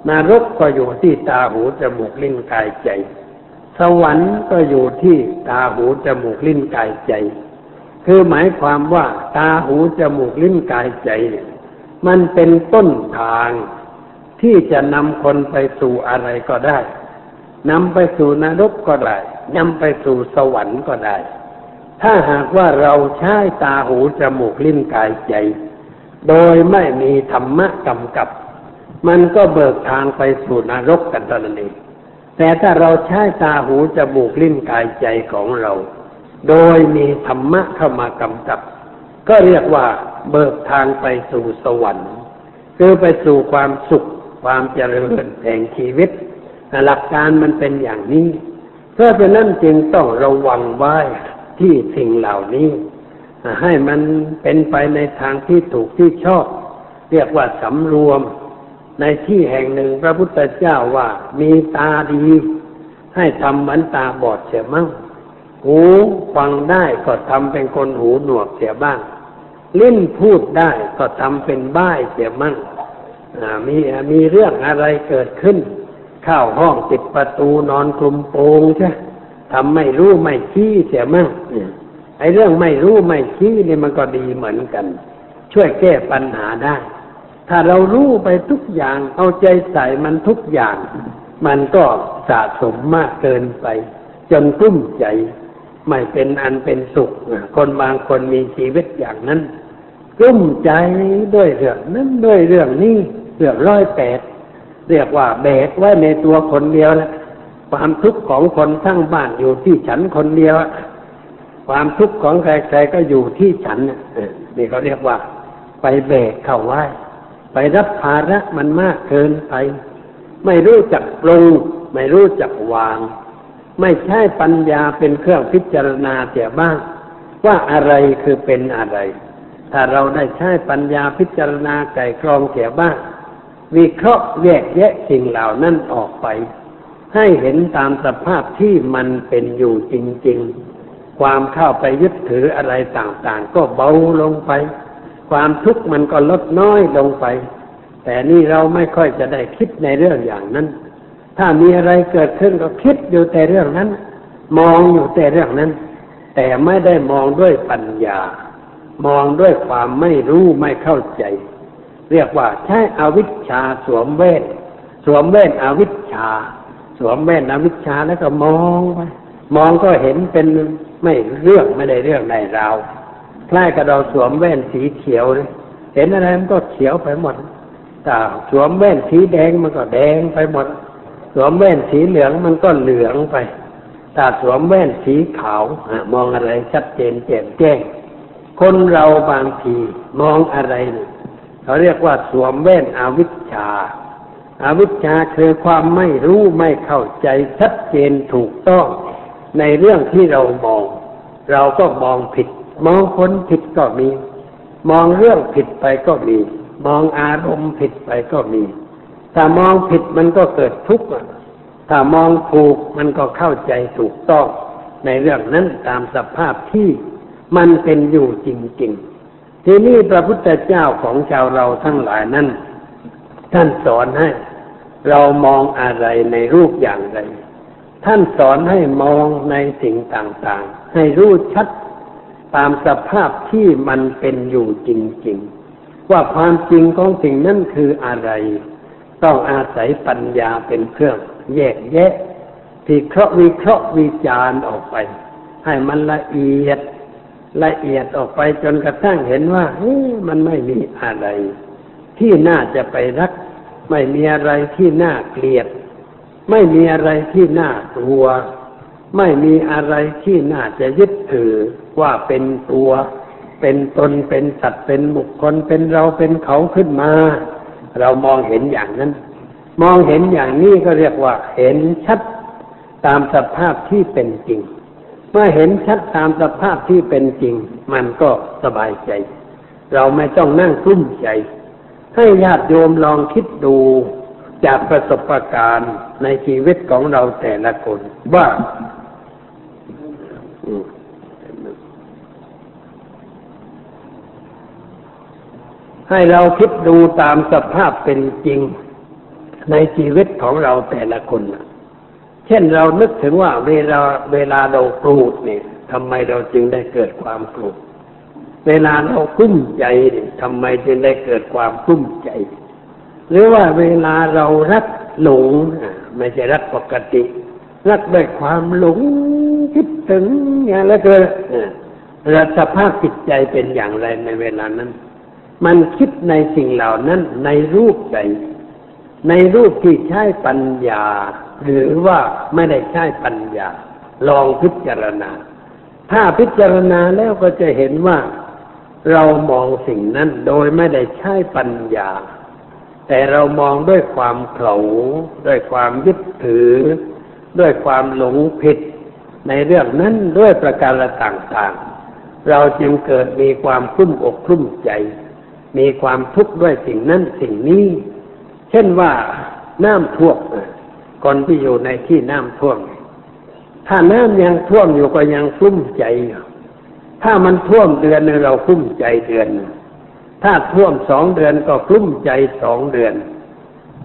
S2: นรกก็อยู่ที่ตาหูจมูกลิ้นกายใจ สวรรค์ก็อยู่ที่ตาหูจมูกลิ้นกายใจ คือหมายความว่าตาหูจมูกลิ้นกายใจเนี่ย มันเป็นต้นทางที่จะนำคนไปสู่อะไรก็ได้นำไปสู่นรกก็ได้นำไปสู่สวรรค์ก็ได้ ถ้าหากว่าเราใช้ตาหูจมูกลิ้นกายใจ โดยไม่มีธรรมะกำกับ มันก็เบิกทางไปสู่นรกกันตอนนี้แต่ถ้าเราใช้ตาหูจมูกลิ้นกายใจของเรา โดยมีธรรมะเข้ามากำกับ ก็เรียกว่า เบิกทางไปสู่สวรรค์ คือไปสู่ความสุขความเจริญแห่งชีวิต หลักการมันเป็นอย่างนี้ เพราะฉะนั้นจึงต้องระวังไว้ที่สิ่งเหล่านี้ ให้มันเป็นไปในทางที่ถูกที่ชอบ เรียกว่าสำรวม ในที่แห่งหนึ่งพระพุทธเจ้าว่ามีตาดี ให้ทำเหมือนตาบอดเสียมั่งหูฟังได้ก็ทำเป็นคนหูหนวกเสียบ้าง ลิ้นพูดได้ก็ทำเป็นบ้ายเสียมั่งมีมีเรื่องอะไรเกิดขึ้น เข้าห้องปิดประตูนอนคลุมโปงใช่ทำไม่รู้ไม่ชี้เสียมั่งไอ้เรื่องไม่รู้ไม่ชี้นี่มันก็ดีเหมือนกัน ช่วยแก้ปัญหาได้ ถ้าเรารู้ไปทุกอย่าง เอาใจใส่มันทุกอย่าง มันก็สะสมมากเกินไป จนกลุ้มใจ ไม่เป็นอันเป็นสุขคนบางคนมีชีวิตอย่างนั้น กลุ้มใจด้วยเรื่องนั้นด้วยเรื่องนี้เรื่องร้อยแปดเรียกว่าแบกไว้ในตัวคนเดียวแล้วความทุกข์ของคนทั้งบ้านอยู่ที่ฉันคนเดียว ความทุกข์ของใครๆก็อยู่ที่ฉันนี่เขาเรียกว่า ไปแบกเข้าไว้ ไปรับภาระมันมากเกินไป ไม่รู้จักปรุง ไม่รู้จักวาง ไม่ใช่ปัญญาเป็นเครื่องพิจารณาเสียบ้าง ว่าอะไรคือเป็นอะไร ถ้าเราได้ใช้ปัญญาพิจารณาไก่กรองเสียบ้างวิเคราะห์แยกแยะสิ่งเหล่านั้นออกไป ให้เห็นตามสภาพที่มันเป็นอยู่จริง ๆ ความเข้าไปยึดถืออะไรต่างๆ ก็เบาลงไป ความทุกข์มันก็ลดน้อยลงไป แต่นี่เราไม่ค่อยจะได้คิดในเรื่องอย่างนั้น ถ้ามีอะไรเกิดขึ้นก็คิดอยู่แต่เรื่องนั้น มองอยู่แต่เรื่องนั้น แต่ไม่ได้มองด้วยปัญญา มองด้วยความไม่รู้ไม่เข้าใจ เรียกว่าใช้อวิชชาสวมเวทสวมเวทอวิชชา สวมแว่นอวิชชาแล้วก็มองไปมองก็เห็นเป็นไม่เรื่องไม่ได้เรื่องในเราคล้ายกับเราสวมแว่นสีเขียวเลยเห็นอะไรมันก็เขียวไปหมดแต่สวมแว่นสีแดงมันก็แดงไปหมด สวมแว่นสีเหลืองมันก็เหลืองไปแต่สวมแว่นสีขาวมองอะไรชัดเจนแจ่มแจ้ง คนเราบางทีมองอะไรเขาเรียกว่าสวมแว่นอวิชชาอวิชชาคือความไม่รู้ไม่เข้าใจชัดเจนถูกต้อง ในเรื่องที่เรามอง เราก็มองผิด มองคนผิดก็มี มองเรื่องผิดไปก็มี มองอารมณ์ผิดไปก็มี ถ้ามองผิดมันก็เกิดทุกข์ถ้ามองถูกมันก็เข้าใจถูกต้อง ในเรื่องนั้นตามสภาพที่ มันเป็นอยู่จริงๆ ทีนี้พระพุทธเจ้าของชาวเราทั้งหลายนั้น ท่านสอนให้ เรามองอะไรในรูปอย่างไร ท่านสอนให้มองในสิ่งต่างๆ ให้รู้ชัดตามสภาพที่มันเป็นอยู่จริงๆ ว่าความจริงของสิ่งนั้นคืออะไร ต้องอาศัยปัญญาเป็นเครื่อง แยกแยะที่เคราะห์วิเคราะห์วิจารณ์ออกไป ให้มันละเอียด ละเอียดออกไปจนกระทั่งเห็นว่ามันไม่มีอะไร ที่น่าจะไปรัก ไม่มีอะไรที่น่าเกลียด ไม่มีอะไรที่น่ากลัว ไม่มีอะไรที่น่าจะยึดถือว่าเป็นตัว เป็นตนเป็นสัตว์เป็นบุคคลเป็นเราเป็นเขาขึ้นมา เรามองเห็นอย่างนั้น มองเห็นอย่างนี้ก็เรียกว่าเห็นชัดตามสภาพที่เป็นจริง เมื่อเห็นชัดตามสภาพที่เป็นจริง มันก็สบายใจ เราไม่ต้องนั่งกลุ้มใจ ให้ญาติโยมลองคิดดูจากประสบการณ์ในชีวิตของเราแต่ละคนว่าให้เราคิดดูตามสภาพเป็นจริงในชีวิตของเราแต่ละคนเช่นเรานึกถึงว่าเวลาเวลาเราโกรธนี่ทำไมเราจึงได้เกิดความโกรธเวลาเรากุ้มใจทำไมจึงได้เกิดความกุ้มใจ หรือว่าเวลาเรารักหลงไม่ใช่รักปกติ รักด้วยความหลงคิดถึงอย่างแล้วเกิดแล้วสภาพจิตใจเป็นอย่างไรในเวลานั้น มันคิดในสิ่งเหล่านั้นในรูปใดในรูปที่ใช้ปัญญา หรือว่าไม่ได้ใช้ปัญญา ลองพิจารณา ถ้าพิจารณาแล้วก็จะเห็นว่าเรามองสิ่งนั้นโดยไม่ได้ใช้ปัญญา แต่เรามองด้วยความเขลาด้วยความยึดถือ ด้วยความหลงผิด ในเรื่องนั้นด้วยประการต่างๆ เราจึงเกิดมีความคลุ้มอกคลุ้มใจ มีความทุกข์ด้วยสิ่งนั้นสิ่งนี้ เช่นว่าน้ำท่วม คนที่อยู่ในที่น้ำท่วม ถ้าน้ำยังท่วมอยู่ก็ยังคลุ้มใจอยู่ถ้ามันท่วมเดือนหนึงเราคลุ้มใจเดือน ถ้าท่วมสองเดือนก็คลุ้มใจสองเดือน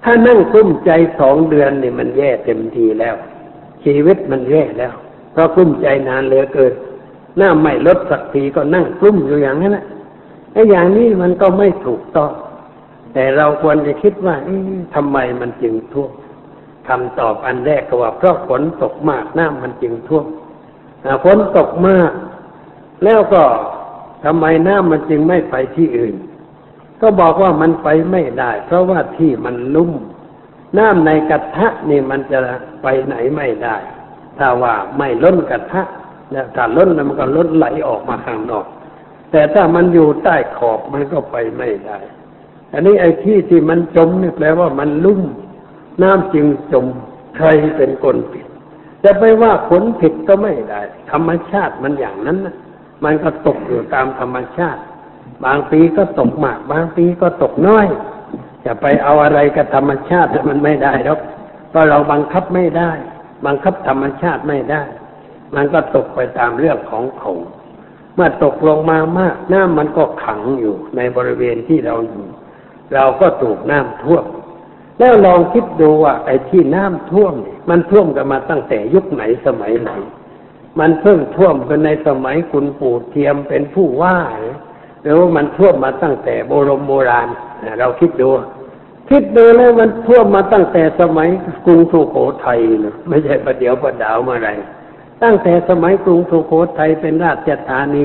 S2: ถ้านั่งคลุ้มใจสองเดือนนี่มันแย่เต็มทีแล้ว ชีวิตมันแย่แล้ว เพราะคลุ้มใจนานเหลือเกินหน้าไม่ลดสักทีก็นั่งคลุ้มอยู่อย่างนั้นแหละไอ้อย่างนี้มันก็ไม่ถูกต้อง แต่เราควรจะคิดว่าเอ๊ะทำไมมันจึงท่วม คำตอบอันแรกก็ว่าเพราะฝนตกมากน้ำมันจึงท่วมฝนตกมาก แล้วก็ทำไมน้ำมันจึงไม่ไปที่อื่น ก็บอกว่ามันไปไม่ได้ เพราะว่าที่มันลุ่ม น้ำในกระทะนี่มันจะไปไหนไม่ได้ ถ้าว่าไม่ล้นกระทะแล้วถ้าล้นแล้วมันก็ล้นไหลออกมาข้างนอก แต่ถ้ามันอยู่ใต้ขอบมันก็ไปไม่ได้ อันนี้ไอ้ที่ที่มันจมนี่แปลว่ามันลุ่ม น้ำจึงจมใครเป็นคนผิดจะไปว่าผลผิดก็ไม่ได้ ธรรมชาติมันอย่างนั้นนะมันก็ตกอยู่ตามธรรมชาติ บางปีก็ตกมาก บางปีก็ตกน้อยจะไปเอาอะไรกับธรรมชาติมันไม่ได้หรอกเพราะเราบังคับไม่ได้ บังคับธรรมชาติไม่ได้ มันก็ตกไปตามเรื่องของเขาเมื่อตกลงมามาก น้ำมันก็ขังอยู่ในบริเวณที่เราอยู่ เราก็ถูกน้ำท่วม แล้วลองคิดดูว่าไอ้ที่น้ำท่วมนี่มันท่วมกันมาตั้งแต่ยุคไหนสมัยไหน มันเพิ่งท่วมกันในสมัยคุณปู่เทียมเป็นผู้ว่าหรือว่ามันท่วมมาตั้งแต่โบรมโบราณเราคิดดู คิดดูแล้วมันท่วมมาตั้งแต่สมัยกรุงสุโขทัยนะไม่ใช่ประเดี๋ยวประดาวเมื่อไรตั้งแต่สมัยกรุงสุโขทัยเป็นราชธานี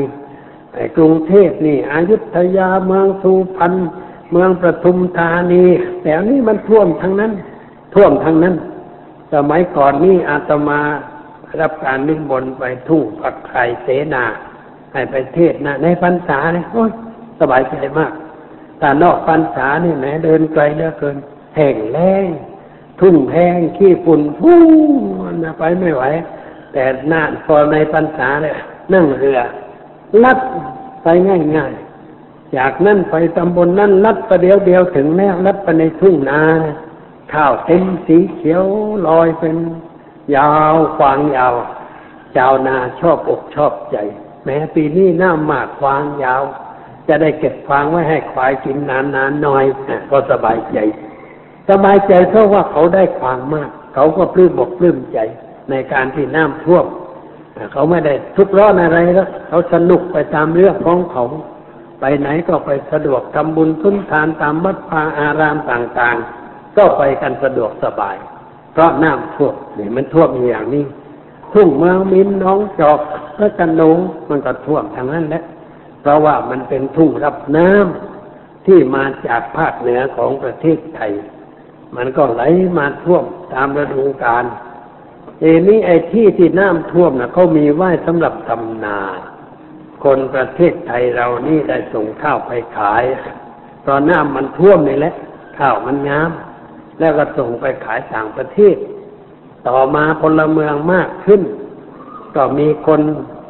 S2: ไอ้กรุงเทพนี่อยุธยาเมืองสุพรรณ เมืองประทุมธานีแต่นี้มันท่วมทั้งนั้น ท่วมทั้งนั้น สมัยก่อนนี่อาตมารับการนิมนต์ไปทุ่งปักไครเสนาให้ไปเทศนะในพรรษาเนี่ยโอ้ยสบายใจมากแต่นอกพรรษาเนี่แหมเดินไกลเหลือเกิน แห้งแล้งทุ่งแห้งขี้ฝุ่นฟู่นะไปไม่ไหว แต่หน้าพอในพรรษาเนี่ยนั่งเรือ ลัดไปง่ายๆ จากนั่นไปตำบลนั่นลัดประเดียวเดียวถึงแล้วลัดไปในทุ่งนาข้าวเต็มสีเขียวลอยเป็น ยาวควางยาว ชาวนาชอบอกชอบใจ แม้ปีนี้หน้าหมากควางยาว จะได้เก็บฟางไว้ให้ควายกินนานๆหน่อยก็สบายใจ สบายใจเพราะว่าเขาได้ควางมาก เขาก็ปลื้มบอกปลื้มใจ ในการที่น้ำท่วมเขาไม่ได้ทุกข์ร้อนอะไรแล้วเขาสนุกไปตามเรื่องของเขา ไปไหนก็ไปสะดวกทำบุญทุนทานตามวัดพาอารามต่างๆ ก็ไปกันสะดวกสบาย เพราะน้ำท่วมนี่มันท่วมอย่างนี้ทุ่งเมืองมินน้องจอกพระกันนงมันก็ท่วมทางนั้นแหละเพราะว่ามันเป็นทุ่งรับน้ำที่มาจากภาคเหนือของประเทศไทย มันก็ไหลมาท่วมตามฤดูกาลเอนี้ไอ้ที่ที่น้ำท่วมนะเขามีไว้สำหรับทำนา คนประเทศไทยเรานี่ได้ส่งข้าวไปขาย ตอนน้ำมันท่วมนี่แหละข้าวมันงาม แล้วก็ส่งไปขายต่างประเทศ ต่อมาพลเมืองมากขึ้น ก็มีคน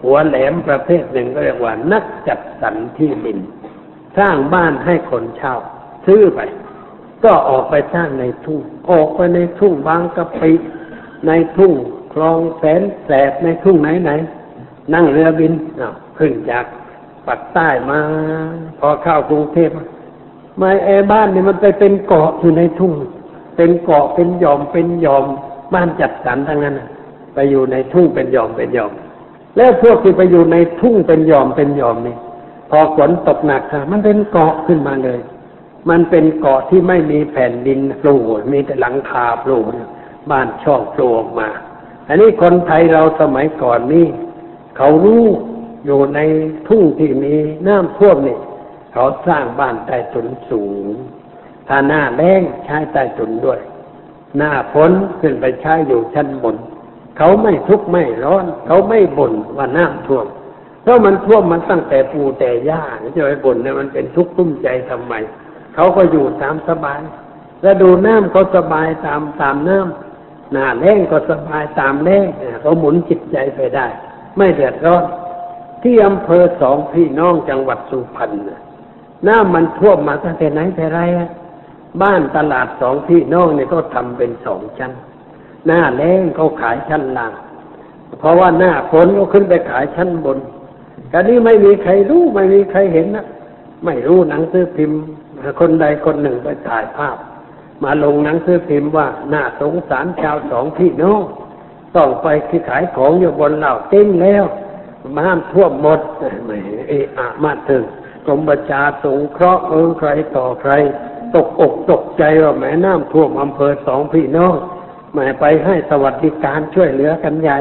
S2: หัวแหลมประเภทหนึ่งก็เรียกว่า นักจัดสรรที่ดิน สร้างบ้านให้คนเช่า ซื้อไป ก็ออกไปสร้างในทุ่ง ออกไปในทุ่งบางกะปิในทุ่งคลองแสนแสบในทุ่งไหนไหน นั่งเรือบินอ้าวขึ้นจากปักใต้มา พอเข้ากรุงเทพมาไอ้บ้านนี่มันไปเป็นเกาะอยู่ในทุ่ง เป็นเกาะเป็นหย่อมเป็นหย่อมบ้านจัดสรรทั้งนั้นไปอยู่ในทุ่งเป็นหย่อมเป็นหย่อม แล้วพวกที่ไปอยู่ในทุ่งเป็นหย่อมเป็นหย่อมนี่พอฝนตกหนักค่ะมันเป็นเกาะขึ้นมาเลย มันเป็นเกาะที่ไม่มีแผ่นดินปลูมีแต่หลังคาโปลูกบ้านช่องปลูกออกมา อันนี้คนไทยเราสมัยก่อนนี่ เขารู้อยู่ในทุ่งที่มีน้ำท่วมนี่เขาสร้างบ้านใต้ถุนสูง ถ้าหน้าแล้งใช้ใต้ถุนด้วย หน้าฝนขึ้นไปใช้อยู่ชั้นบน เขาไม่ทุกข์ไม่ร้อน เขาไม่บ่นว่าน้ำท่วม เพราะมันท่วมมันตั้งแต่ปูแต่ย่าจะไปบ่นเนี่ยมันเป็นทุกข์ตุ้มใจทำไม เขาก็อยู่ตามสบาย แล้วดูน้ำเขาสบายตามตามน้ำหน้าแล้งก็สบายตามแล้งเขาหมุนจิตใจไปได้ ไม่เดือดร้อน ที่อำเภอสองพี่น้องจังหวัดสุพรรณน่ะน้ำมันท่วมมาตั้งแต่ไหนแต่ไรอะบ้านตลาดสองพี่น้องเนี่ยก็ทำเป็นสองชั้น หน้าแล้งเขาขายชั้นล่าง เพราะว่าหน้าฝนก็ขึ้นไปขายชั้นบนแต่นี้ไม่มีใครรู้ไม่มีใครเห็นนะไม่รู้หนังสือพิมพ์คนใดคนหนึ่งไปถ่ายภาพ มาลงหนังสือพิมพ์ว่าหน่าสงสารชาวสองพี่น้อง ต้องไปที่ขายของอยู่บนเหล่าเต้นแล้วม้ามท่วมหมดไม่เอะอะมาถึงกรมประชาสงเคราะห์เออใครต่อใคร ตกอกตกใจว่าแม่น้ำท่วมอำเภอสองพี่น้องแม่ไปให้สวัสดิการช่วยเหลือกันใหญ่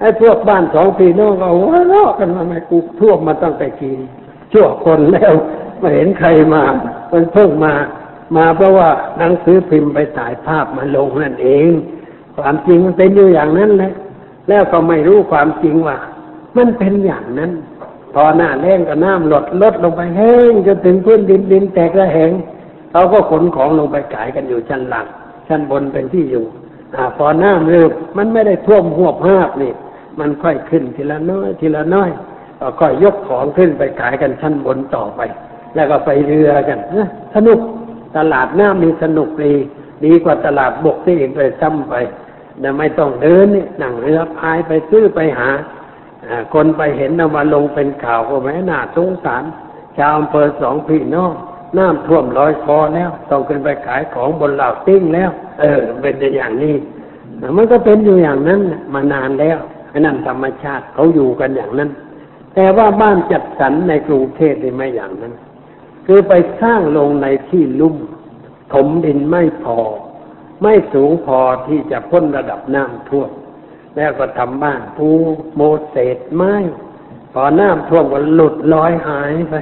S2: ไอ้พวกบ้านสองพี่น้องก็หัวเราะกันมาไม่กูท่วมมาตั้งแต่กี่ชั่วคนแล้วไม่เห็นใครมา มันเพิ่งมา มาเพราะว่าหนังสือพิมพ์ไปถ่ายภาพมาลงนั่นเอง ความจริงมันเป็นอยู่อย่างนั้นแหละแล้วก็ไม่รู้ความจริงว่า มันเป็นอย่างนั้น พอหน้าแรงก็น้ำลดลดลงไปแห้งจนถึงพื้นดินดินแตกระแหงเขาก็ขนของลงไปขายกันอยู่ชั้นล่างชั้นบนเป็นที่อยู่อพอน้ำเร็วมันไม่ได้ท่วมหัวภาพนี่ มันค่อยขึ้นทีละน้อย ทีละน้อยก็ค่อยยกของขึ้นไปขายกันชั้นบนต่อไป แล้วก็ไปเรือกันนะสนุกตลาดน้ำนี่สนุกดีดีกว่าตลาดบกที่เองไปซ้ำไป แต่ไม่ต้องเดินนี่นั่งเรือพายไปซื้อไปหา คนไปเห็นนำมาลงเป็นข่าวก็แม้น่าสงสาร ชาวอำเภอสองพี่น้องน้ำท่วมร้อยคอแล้ว ต้องขึ้นไปขายของบนเหล่าติ้งแล้ว เออ เป็นอย่างนี้มันก็เป็นอยู่อย่างนั้นมานานแล้วนั่นธรรมชาติเขาอยู่กันอย่างนั้น แต่ว่าบ้านจัดสรรในกรุงเทพนี่ไม่อย่างนั้น คือไปสร้างลงในที่ลุ่ม ถมดินไม่พอ ไม่สูงพอที่จะพ้นระดับน้ำท่วม แล้วก็ทำบ้านปูโมเสสไม้พอน้ำท่วมก็หลุดลอยหายไป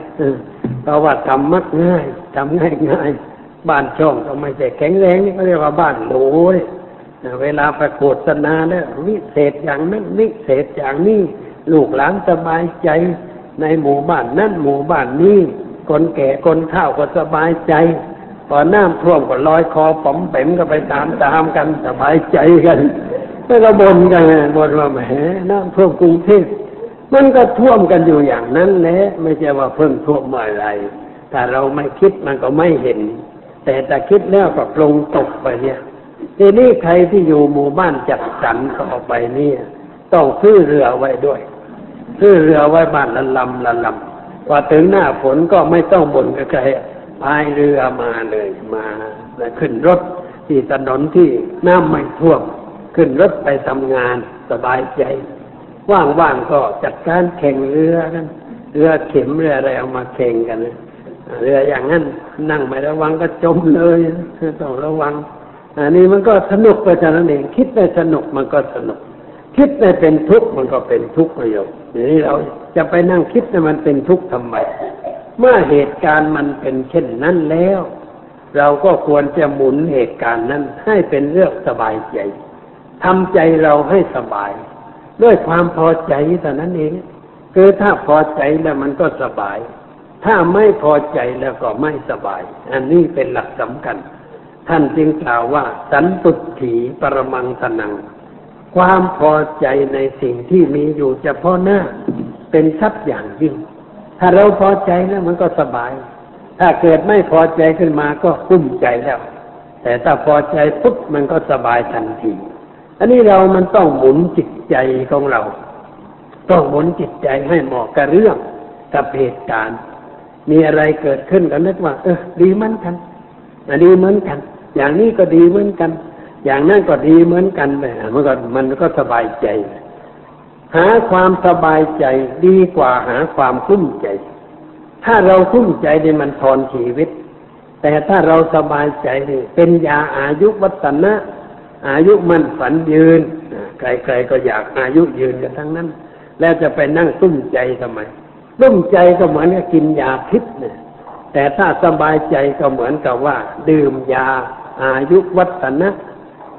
S2: เพราะว่าทำมักง่ายทำง่ายง่ายบ้านช่องก็ไม่ใช่แข็งแรงนี่ก็เรียกว่าบ้านหลยเวลาไปโฆษณาเนี่ยวิเศษอย่างนั้นวิเศษอย่างนี้ลูกหลานสบายใจ ในหมู่บ้านนั่นหมู่บ้านนี้คนแก่คนเฒ่าก็สบายใจ พอน้ำท่วมก็ลอยคอป๋อมเป๋มก็ไปตามตามกันสบายใจกันแล้วก็บ่นกันบ่นว่าแหมน้ำท่วมกรุงเทพมันก็ท่วมกันอยู่อย่างนั้นแหละไม่ใช่ว่าเพิ่งท่วมเมื่อไรถ้าเราไม่คิดมันก็ไม่เห็น แต่แต่คิดแล้วก็ปรงตกไปเนี่ยทีนี้ใครที่อยู่หมู่บ้านจัดสรรต่อไปเนี่ย ต้องซื้อเรือไว้ด้วย ซื้อเรือไว้บ้านละลำละลำว่าถึงหน้าฝนก็ไม่ต้องบ่นกับใคร พายเรือมาเลยมาแล้วขึ้นรถที่ถนนที่น้ำไม่ท่วม ขึ้นรถไปทำงานสบายใจ ว่างๆก็จัดการแข่งเรือกันเรือเข็มเรืออะไรเอามาแข่งกันเรืออย่างนั้นนั่งไม่ระวังก็จมเลยต้องระวังอันนี้มันก็สนุกไปจากนั้นเองคิดในสนุกมันก็สนุก คิดในเป็นทุกข์มันก็เป็นทุกข์ประโยชน์ทีนี้เราจะไปนั่งคิดในมันเป็นทุกข์ทำไม เมื่อเหตุการณ์มันเป็นเช่นนั้นแล้ว เราก็ควรจะหมุนเหตุการณ์นั้นให้เป็นเรื่องสบายใจทำใจเราให้สบาย ด้วยความพอใจแต่นั้นเอง คือถ้าพอใจแล้วมันก็สบาย ถ้าไม่พอใจแล้วก็ไม่สบาย อันนี้เป็นหลักสำคัญ ท่านจึงกล่าวว่า สันตุถีปรมังสนัง ความพอใจในสิ่งที่มีอยู่เฉพาะหน้า เป็นทรัพย์อย่างยิ่ง ถ้าเราพอใจแล้วมันก็สบาย ถ้าเกิดไม่พอใจขึ้นมาก็กุ้มใจแล้ว แต่ถ้าพอใจปุ๊บมันก็สบายทันที อันนี้เรามันต้องหมุนจิตใจของเรา ต้องหมุนจิตใจให้เหมาะกับเรื่องกับเหตุการณ์ มีอะไรเกิดขึ้นก็นึกว่า เออ ดีเหมือนกันดีเหมือนกัน อย่างนี้ก็ดีเหมือนกัน อย่างนั้นก็ดีเหมือนกันไปมันก็มันก็สบายใจ หาความสบายใจดีกว่าหาความคุ้มใจ ถ้าเราคุ้มใจเนี่ยมันทอนชีวิต แต่ถ้าเราสบายใจนี่เป็นยาอายุวัฒนะ อายุมันฝันยืนใครๆก็อยากอายุยืนกันทั้งนั้น แล้วจะไปนั่งตุ้มใจทำไมตุ้มใจก็เหมือนกับกินยาพิษเนี่ยแต่ถ้าสบายใจก็เหมือนกับว่า ดื่มยาอายุวัฒนะ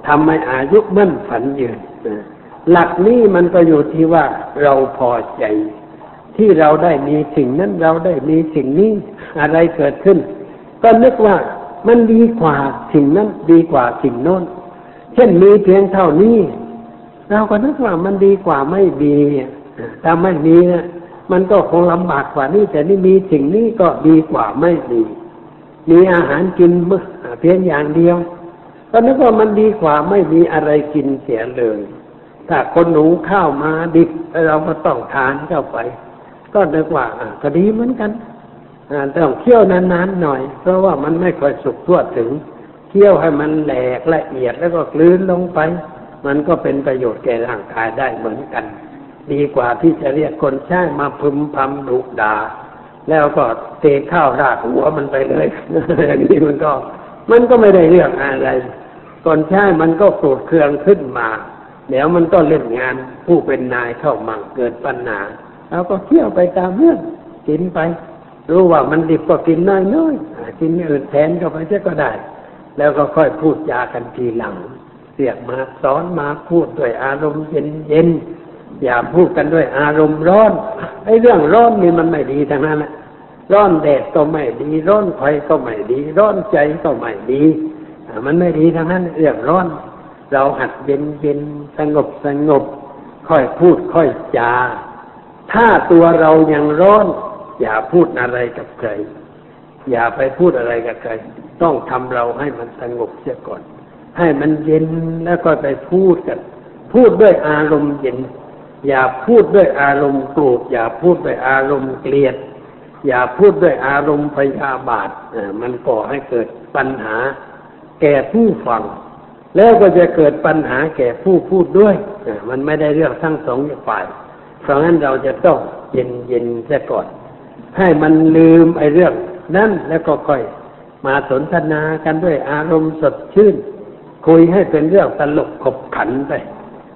S2: ทำให้อายุมั่นฝันยืนนะ หลักนี้มันก็อยู่ที่ว่าเราพอใจ ที่เราได้มีสิ่งนั้นเราได้มีสิ่งนี้อะไรเกิดขึ้น ก็นึกว่ามันดีกว่าสิ่งนั้นดีกว่าสิ่งโน้น เช่นมีเพียงเท่านี้ เราก็นึกว่ามันดีกว่าไม่มีถ้าไม่มีนะมันก็คงลำบากกว่านี้ แต่นี่มีสิ่งนี้ก็ดีกว่าไม่มีมีอาหารกินเพียงอย่างเดียว ก็นึกว่ามันดีกว่าไม่มีอะไรกินเสียเลย ถ้าคนหนูข้าวมาดิบเราก็ต้องทานเข้าไป ก็นึกว่าก็ดีเหมือนกันต้องเคี่ยวนานๆหน่อย เพราะว่ามันไม่ค่อยสุกทั่วถึงเคี่ยวให้มันแหลกละเอียดแล้วก็กลืนลงไป มันก็เป็นประโยชน์แก่ร่างกายได้เหมือนกัน ดีกว่าที่จะเรียกคนใช้มาพึมพำดุด่าแล้วก็เตะข้าวราดหัวมันไปเลยอย่างนี้มันก็ มันก็ไม่ได้เรื่องอะไรคนใช้มันก็โกรธเคืองขึ้นมา เดี๋ยวมันก็เล่นงานผู้เป็นนายเข้ามาเกิดปัญหาเราก็เที่ยวไปตามเรื่องกินไป รู้ว่ามันดิบก็กินน้อยๆกินอย่างอื่นแทนเข้าไปเสียก็ได้ แล้วก็ค่อยพูดจากันทีหลัง เสียกมาสอนมาพูดด้วยอารมณ์เย็นๆอย่าพูดกันด้วยอารมณ์ร้อนไอ้เรื่องร้อนนี่มันไม่ดีทั้งนั้นแหละร้อนแดดก็ไม่ดีร้อนไฟก็ไม่ดี ร้อนใจก็ไม่ดีมันไม่ดีทั้งนั้นเรื่องร้อน เราหัดเย็นเย็นสงบสงบ ค่อยพูดค่อยจา ถ้าตัวเรายังร้อน อย่าพูดอะไรกับใคร อย่าไปพูดอะไรกับใคร ต้องทำเราให้มันสงบเสียก่อน ให้มันเย็นแล้วก็ไปพูดกัน พูดด้วยอารมณ์เย็น อย่าพูดด้วยอารมณ์โกรธอย่าพูดด้วยอารมณ์เกลียด อย่าพูดด้วยอารมณ์พยาบาทมันก่อให้เกิดปัญหา แก่ผู้ฟัง แล้วก็จะเกิดปัญหาแก่ผู้พูดด้วย มันไม่ได้เรื่องทั้งสองฝ่าย เพราะงั้นเราจะต้องเย็นเย็นๆเสียก่อน ให้มันลืมไอ้เรื่องนั้นแล้วก็ค่อยมาสนทนากันด้วยอารมณ์สดชื่น คุยให้เป็นเรื่องตลกขบขันไป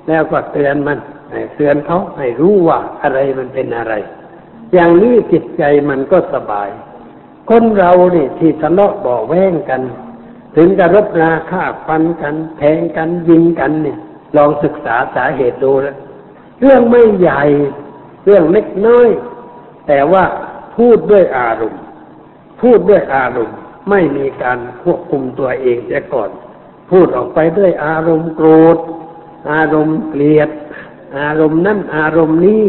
S2: แล้วก็เตือนมันให้เตือนเขาให้รู้ว่าอะไรมันเป็นอะไร อย่างนี้จิตใจมันก็สบาย คนเราเนี่ยที่ทะเลาะบ่อแว้งกัน ถึงจะรบราฆ่าฟันกัน แทงกันยิงกันเนี่ย ลองศึกษาสาเหตุดูแล้วเรื่องไม่ใหญ่ เรื่องเล็กน้อย แต่ว่าพูดด้วยอารมณ์ พูดด้วยอารมณ์ ไม่มีการควบคุมตัวเองเสียก่อน พูดออกไปด้วยอารมณ์โกรธ อารมณ์เกลียด อารมณ์นั่นอารมณ์นี้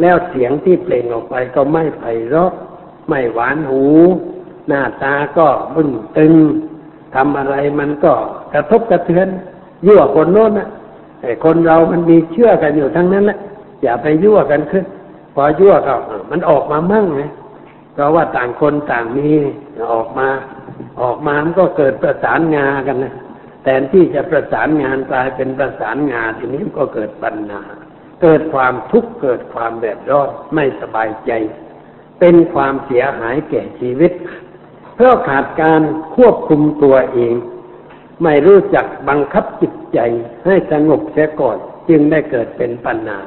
S2: แล้วเสียงที่เปล่งออกไปก็ไม่ไพเราะไม่หวานหู หน้าตาก็บึ้งตึง ทำอะไรมันก็กระทบกระเทือนยั่วคนโน้นนะไอ้คนเรามันมีเชื่อกันอยู่ทั้งนั้นแหละอย่าไปยั่วกันขึ้น พอยั่วก็เออมันออกมามั่งไงเพราะว่าต่างคนต่างมีออกมา ออกมามันก็เกิดประสานงากันนะแทนที่จะประสานงานกลายเป็นประสานงานทีนี้ก็เกิดปัญหาเกิดความทุกข์เกิดความเดือดร้อนไม่สบายใจ เป็นความเสียหายแก่ชีวิต เพราะขาดการควบคุมตัวเอง ไม่รู้จักบังคับจิตใจให้สงบเสียก่อน จึงได้เกิดเป็นปัญหา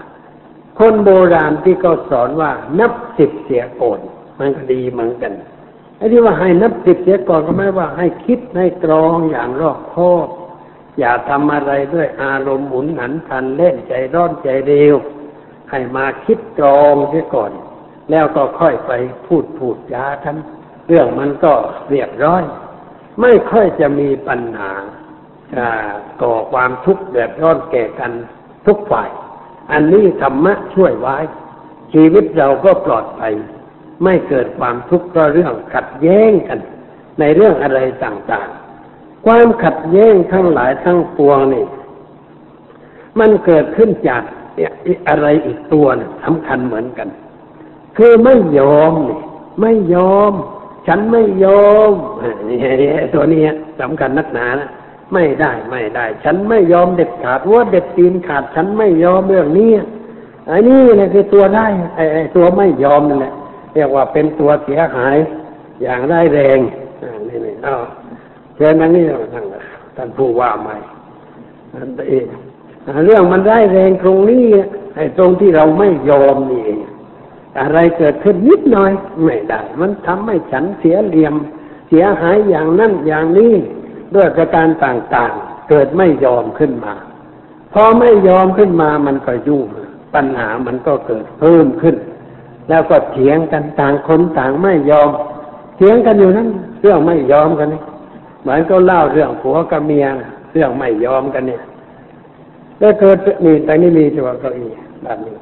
S2: คนโบราณที่เขาสอนว่านับสิบเสียก่อนมันก็ดีเหมือนกันไอ้ที่ว่าให้นับสิบเสียก่อนก็ไม่ว่าให้คิดให้ตรองอย่างรอบคอบอย่าทำอะไรด้วยอารมณ์หมุนหันพันเล่นใจร้อนใจเร็ว ให้มาคิดตรองเสียก่อน แล้วก็ค่อยไปพูดพูดจาทัน เรื่องมันก็เรียบร้อย ไม่ค่อยจะมีปัญหาอ่าก่อความทุกข์เดือดร้อนแก่กันทุกฝ่าย อันนี้ธรรมะช่วยไว้ ชีวิตเราก็ปลอดภัยไม่เกิดความทุกข์ก็เรื่องขัดแย้งกัน ในเรื่องอะไรต่างๆ ความขัดแย้งทั้งหลายทั้งปวงนี่ มันเกิดขึ้นจากอะไรอีกตัวนะสำคัญเหมือนกัน คือไม่ยอมนี่ไม่ยอม ฉันไม่ยอมตัวนี้สำคัญนักหนานะไม่ได้ไม่ได้ ฉันไม่ยอมเด็ดขาดว่าเด็ดตีนขาด ฉันไม่ยอมเรื่องนี้ไอ้นี่แหละคือตัวได้ไอ้ตัวไม่ยอมนั่นแหละเรียกว่าเป็นตัวเสียหาย อย่างได้แรงอ่านี่นี่เอาเชิญนั่งนี่ท่านท่านผู้ว่าใหม่เรื่องมันได้แรงตรงนี้ไอ้ตรงที่เราไม่ยอมนี่เอง อะไรเกิดขึ้นนิดหน่อยไม่ได้ มันทำให้ฉันเสียเหลี่ยม เสียหายอย่างนั้นอย่างนี้ด้วยประการต่างๆ เกิดไม่ยอมขึ้นมา พอไม่ยอมขึ้นมามันก็ยุ่งปัญหามันก็เกิดเพิ่มขึ้น แล้วก็เถียงกันต่างคนต่างไม่ยอมเถียงกันอยู่นั้นเรื่องไม่ยอมกันนี่เหมือนก็เล่าเรื่องผัวกับเมียเรื่องไม่ยอมกันเนี่ยแล้วเกิดนี่แต่นี่มีตัวเก้าอี้แบบนี้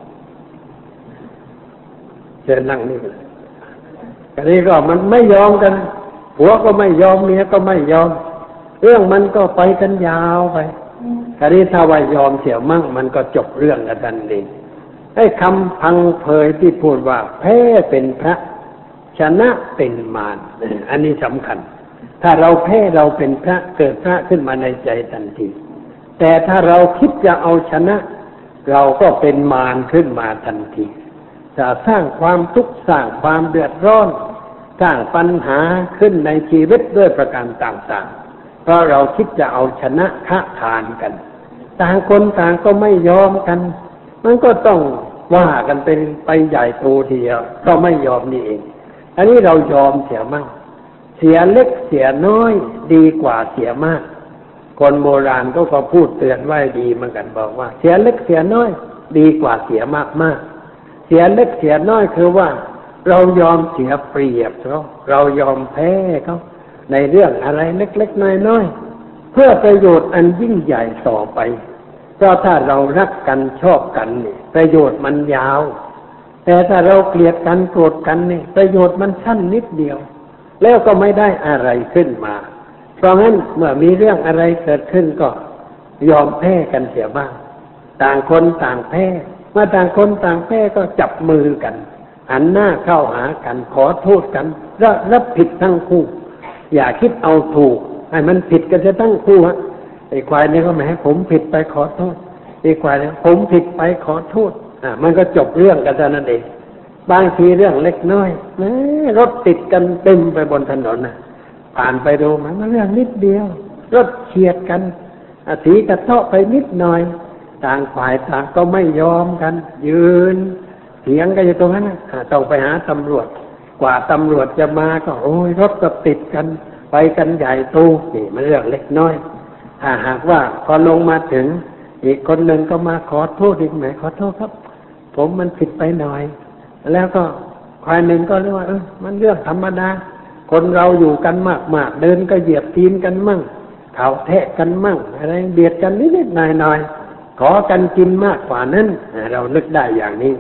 S2: เชิญนั่งนี่กันอันนี้ก็มันไม่ยอมกัน ผัวก็ไม่ยอมเมียก็ไม่ยอม เรื่องมันก็ไปกันยาวไปคราวนี้ถ้าว่ายอมเสียมั่งมันก็จบเรื่องกันทันทีไอ้คำพังเพยที่พูดว่าแพ้เป็นพระ ชนะเป็นมารอันนี้สำคัญ ถ้าเราแพ้เราเป็นพระเกิดพระขึ้นมาในใจทันที แต่ถ้าเราคิดจะเอาชนะ เราก็เป็นมารขึ้นมาทันที จะสร้างความทุกข์สร้างความเดือดร้อน สร้างปัญหาขึ้นในชีวิตด้วยประการต่างๆ เพราะเราคิดจะเอาชนะค้าทานกัน ต่างคนต่างก็ไม่ยอมกัน มันก็ต้องว่ากันเป็นไปใหญ่โตทีเดียวก็ไม่ยอมนี่เอง อันนี้เรายอมเสียมั่งเสียเล็กเสียน้อยดีกว่าเสียมาก คนโบราณก็ก็พูดเตือนไว้ดีเหมือนกันบอกว่า เสียเล็กเสียน้อย ดีกว่าเสียมากมาก เสียเล็กเสียน้อยคือว่า เรายอมเสียเปรียบเขาเรายอมแพ้เขาในเรื่องอะไรเล็ก ๆ น้อยๆเพื่อประโยชน์อันยิ่งใหญ่ต่อไป เพราะถ้าเรารักกันชอบกันนี่ประโยชน์มันยาว แต่ถ้าเราเกลียดกันโกรธกันนี่ประโยชน์มันสั้นนิดเดียว แล้วก็ไม่ได้อะไรขึ้นมา เพราะงั้นเมื่อมีเรื่องอะไรเกิดขึ้นก็ ยอมแพ้กันเสียบ้าง ต่างคนต่างแพ้ มื่อต่างคนต่างแพ้ก็จับมือกันหันหน้าเข้าหากันขอโทษกันรับรับผิดทั้งคู่ อย่าคิดเอาถูกให้มันผิดกันจะทั้งคู่ฮะไอ้ควายเนี่ยก็หมายให้ผมผิดไปขอโทษไอ้ควายเนี่ยผมผิดไปขอโทษอ่ามันก็จบเรื่องกันเท่านั้นเองบางทีเรื่องเล็กน้อยแม้รถติดกันเต็มไปบนถนนนะผ่านไปดูมันเรื่องนิดเดียว รถเฉียดกันอสีกระเทาะไปนิดหน่อย ต่างฝ่ายต่างก็ไม่ยอมกัน ยืนเถียงกันอยู่ตรงนั้นนะต้องไปหาตำรวจ กว่าตำรวจจะมาก็โอ้ยรถก็ติดกัน ไปกันใหญ่โตนี่มันเรื่องเล็กน้อย ถ้าหากว่าพอลงมาถึง อีกคนหนึ่งก็มาขอโทษอีกไหมขอโทษครับ ผมมันผิดไปหน่อย แล้วก็ควายหนึ่งก็เรียกว่าเออมันเรื่องธรรมดาคนเราอยู่กันมากมากเดินก็เหยียบทีนกันมั่งเข่าแทะกันมั่งอะไรเบียดกันนิดๆหน่อยๆ ขอกันกินมากกว่านั้นเรานึกได้อย่างนี้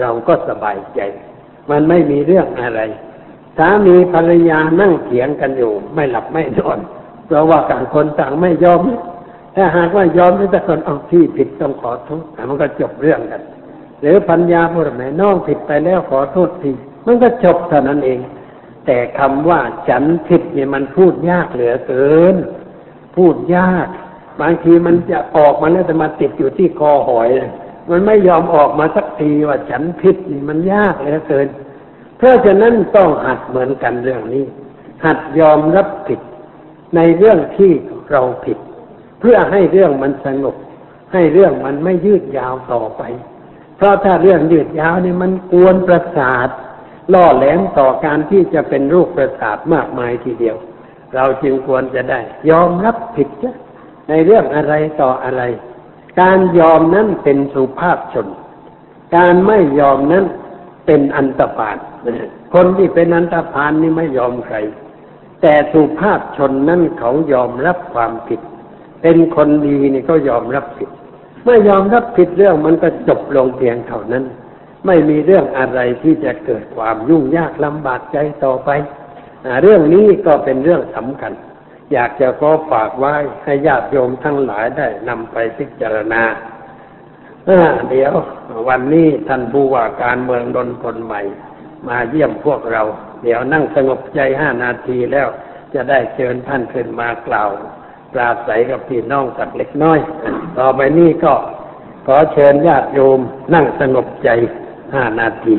S2: เราก็สบายใจ มันไม่มีเรื่องอะไรสามีภรรยานั่งเถียงกันอยู่ ไม่หลับไม่นอนเพราะว่าต่างคนต่างไม่ยอม ถ้าหากว่ายอมแต่คนเอาที่ผิดต้องขอโทษมันก็จบเรื่องกัน หรือพัญญาพูดแม่น้องผิดไปแล้วขอโทษทีมันก็จบเท่านั้นเอง แต่คำว่าฉันผิดเนี่ยมันพูดยากเหลือเกิน พูดยาก บางทีมันจะออกมาแล้วแต่มาติดอยู่ที่คอหอย มันไม่ยอมออกมาสักทีว่าฉันผิดนี่มันยากเหลือเกิน เพราะฉะนั้นต้องหัดเหมือนกันเรื่องนี้ หัดยอมรับผิดในเรื่องที่เราผิด เพื่อให้เรื่องมันสงบให้เรื่องมันไม่ยืดยาวต่อไป เพราะถ้าเรื่องยืดยาวนี่มันกวนประสาทล่อแหลมต่อการที่จะเป็นรูปประสาทมากมายทีเดียว เราจึงควรจะได้ ยอมรับผิดนะ ในเรื่องอะไรต่ออะไร การยอมนั้นเป็นสุภาพชน การไม่ยอมนั้นเป็นอันตพานคนที่เป็นอันตพานนี่ไม่ยอมใคร แต่สุภาพชนนั้นเขายอมรับความผิด เป็นคนดีนี่ก็ยอมรับผิดเมื่อยอมรับผิดเรื่องมันก็จบลงเพียงเท่านั้น ไม่มีเรื่องอะไรที่จะเกิดความยุ่งยากลำบากใจต่อไป เรื่องนี้ก็เป็นเรื่องสำคัญ อยากจะขอฝากไว้ให้ญาติโยมทั้งหลายได้นำไปพิจารณาเดี๋ยววันนี้ท่านผู้ว่าการเมืองดนคนใหม่ มาเยี่ยมพวกเรา เดี๋ยวนั่งสงบใจห้านาทีแล้ว จะได้เชิญท่านขึ้นมากล่าว ปราศัยกับพี่น้องสักเล็กน้อย ต่อไปนี้ก็ขอเชิญญาติโยมนั่งสงบใจห้านาที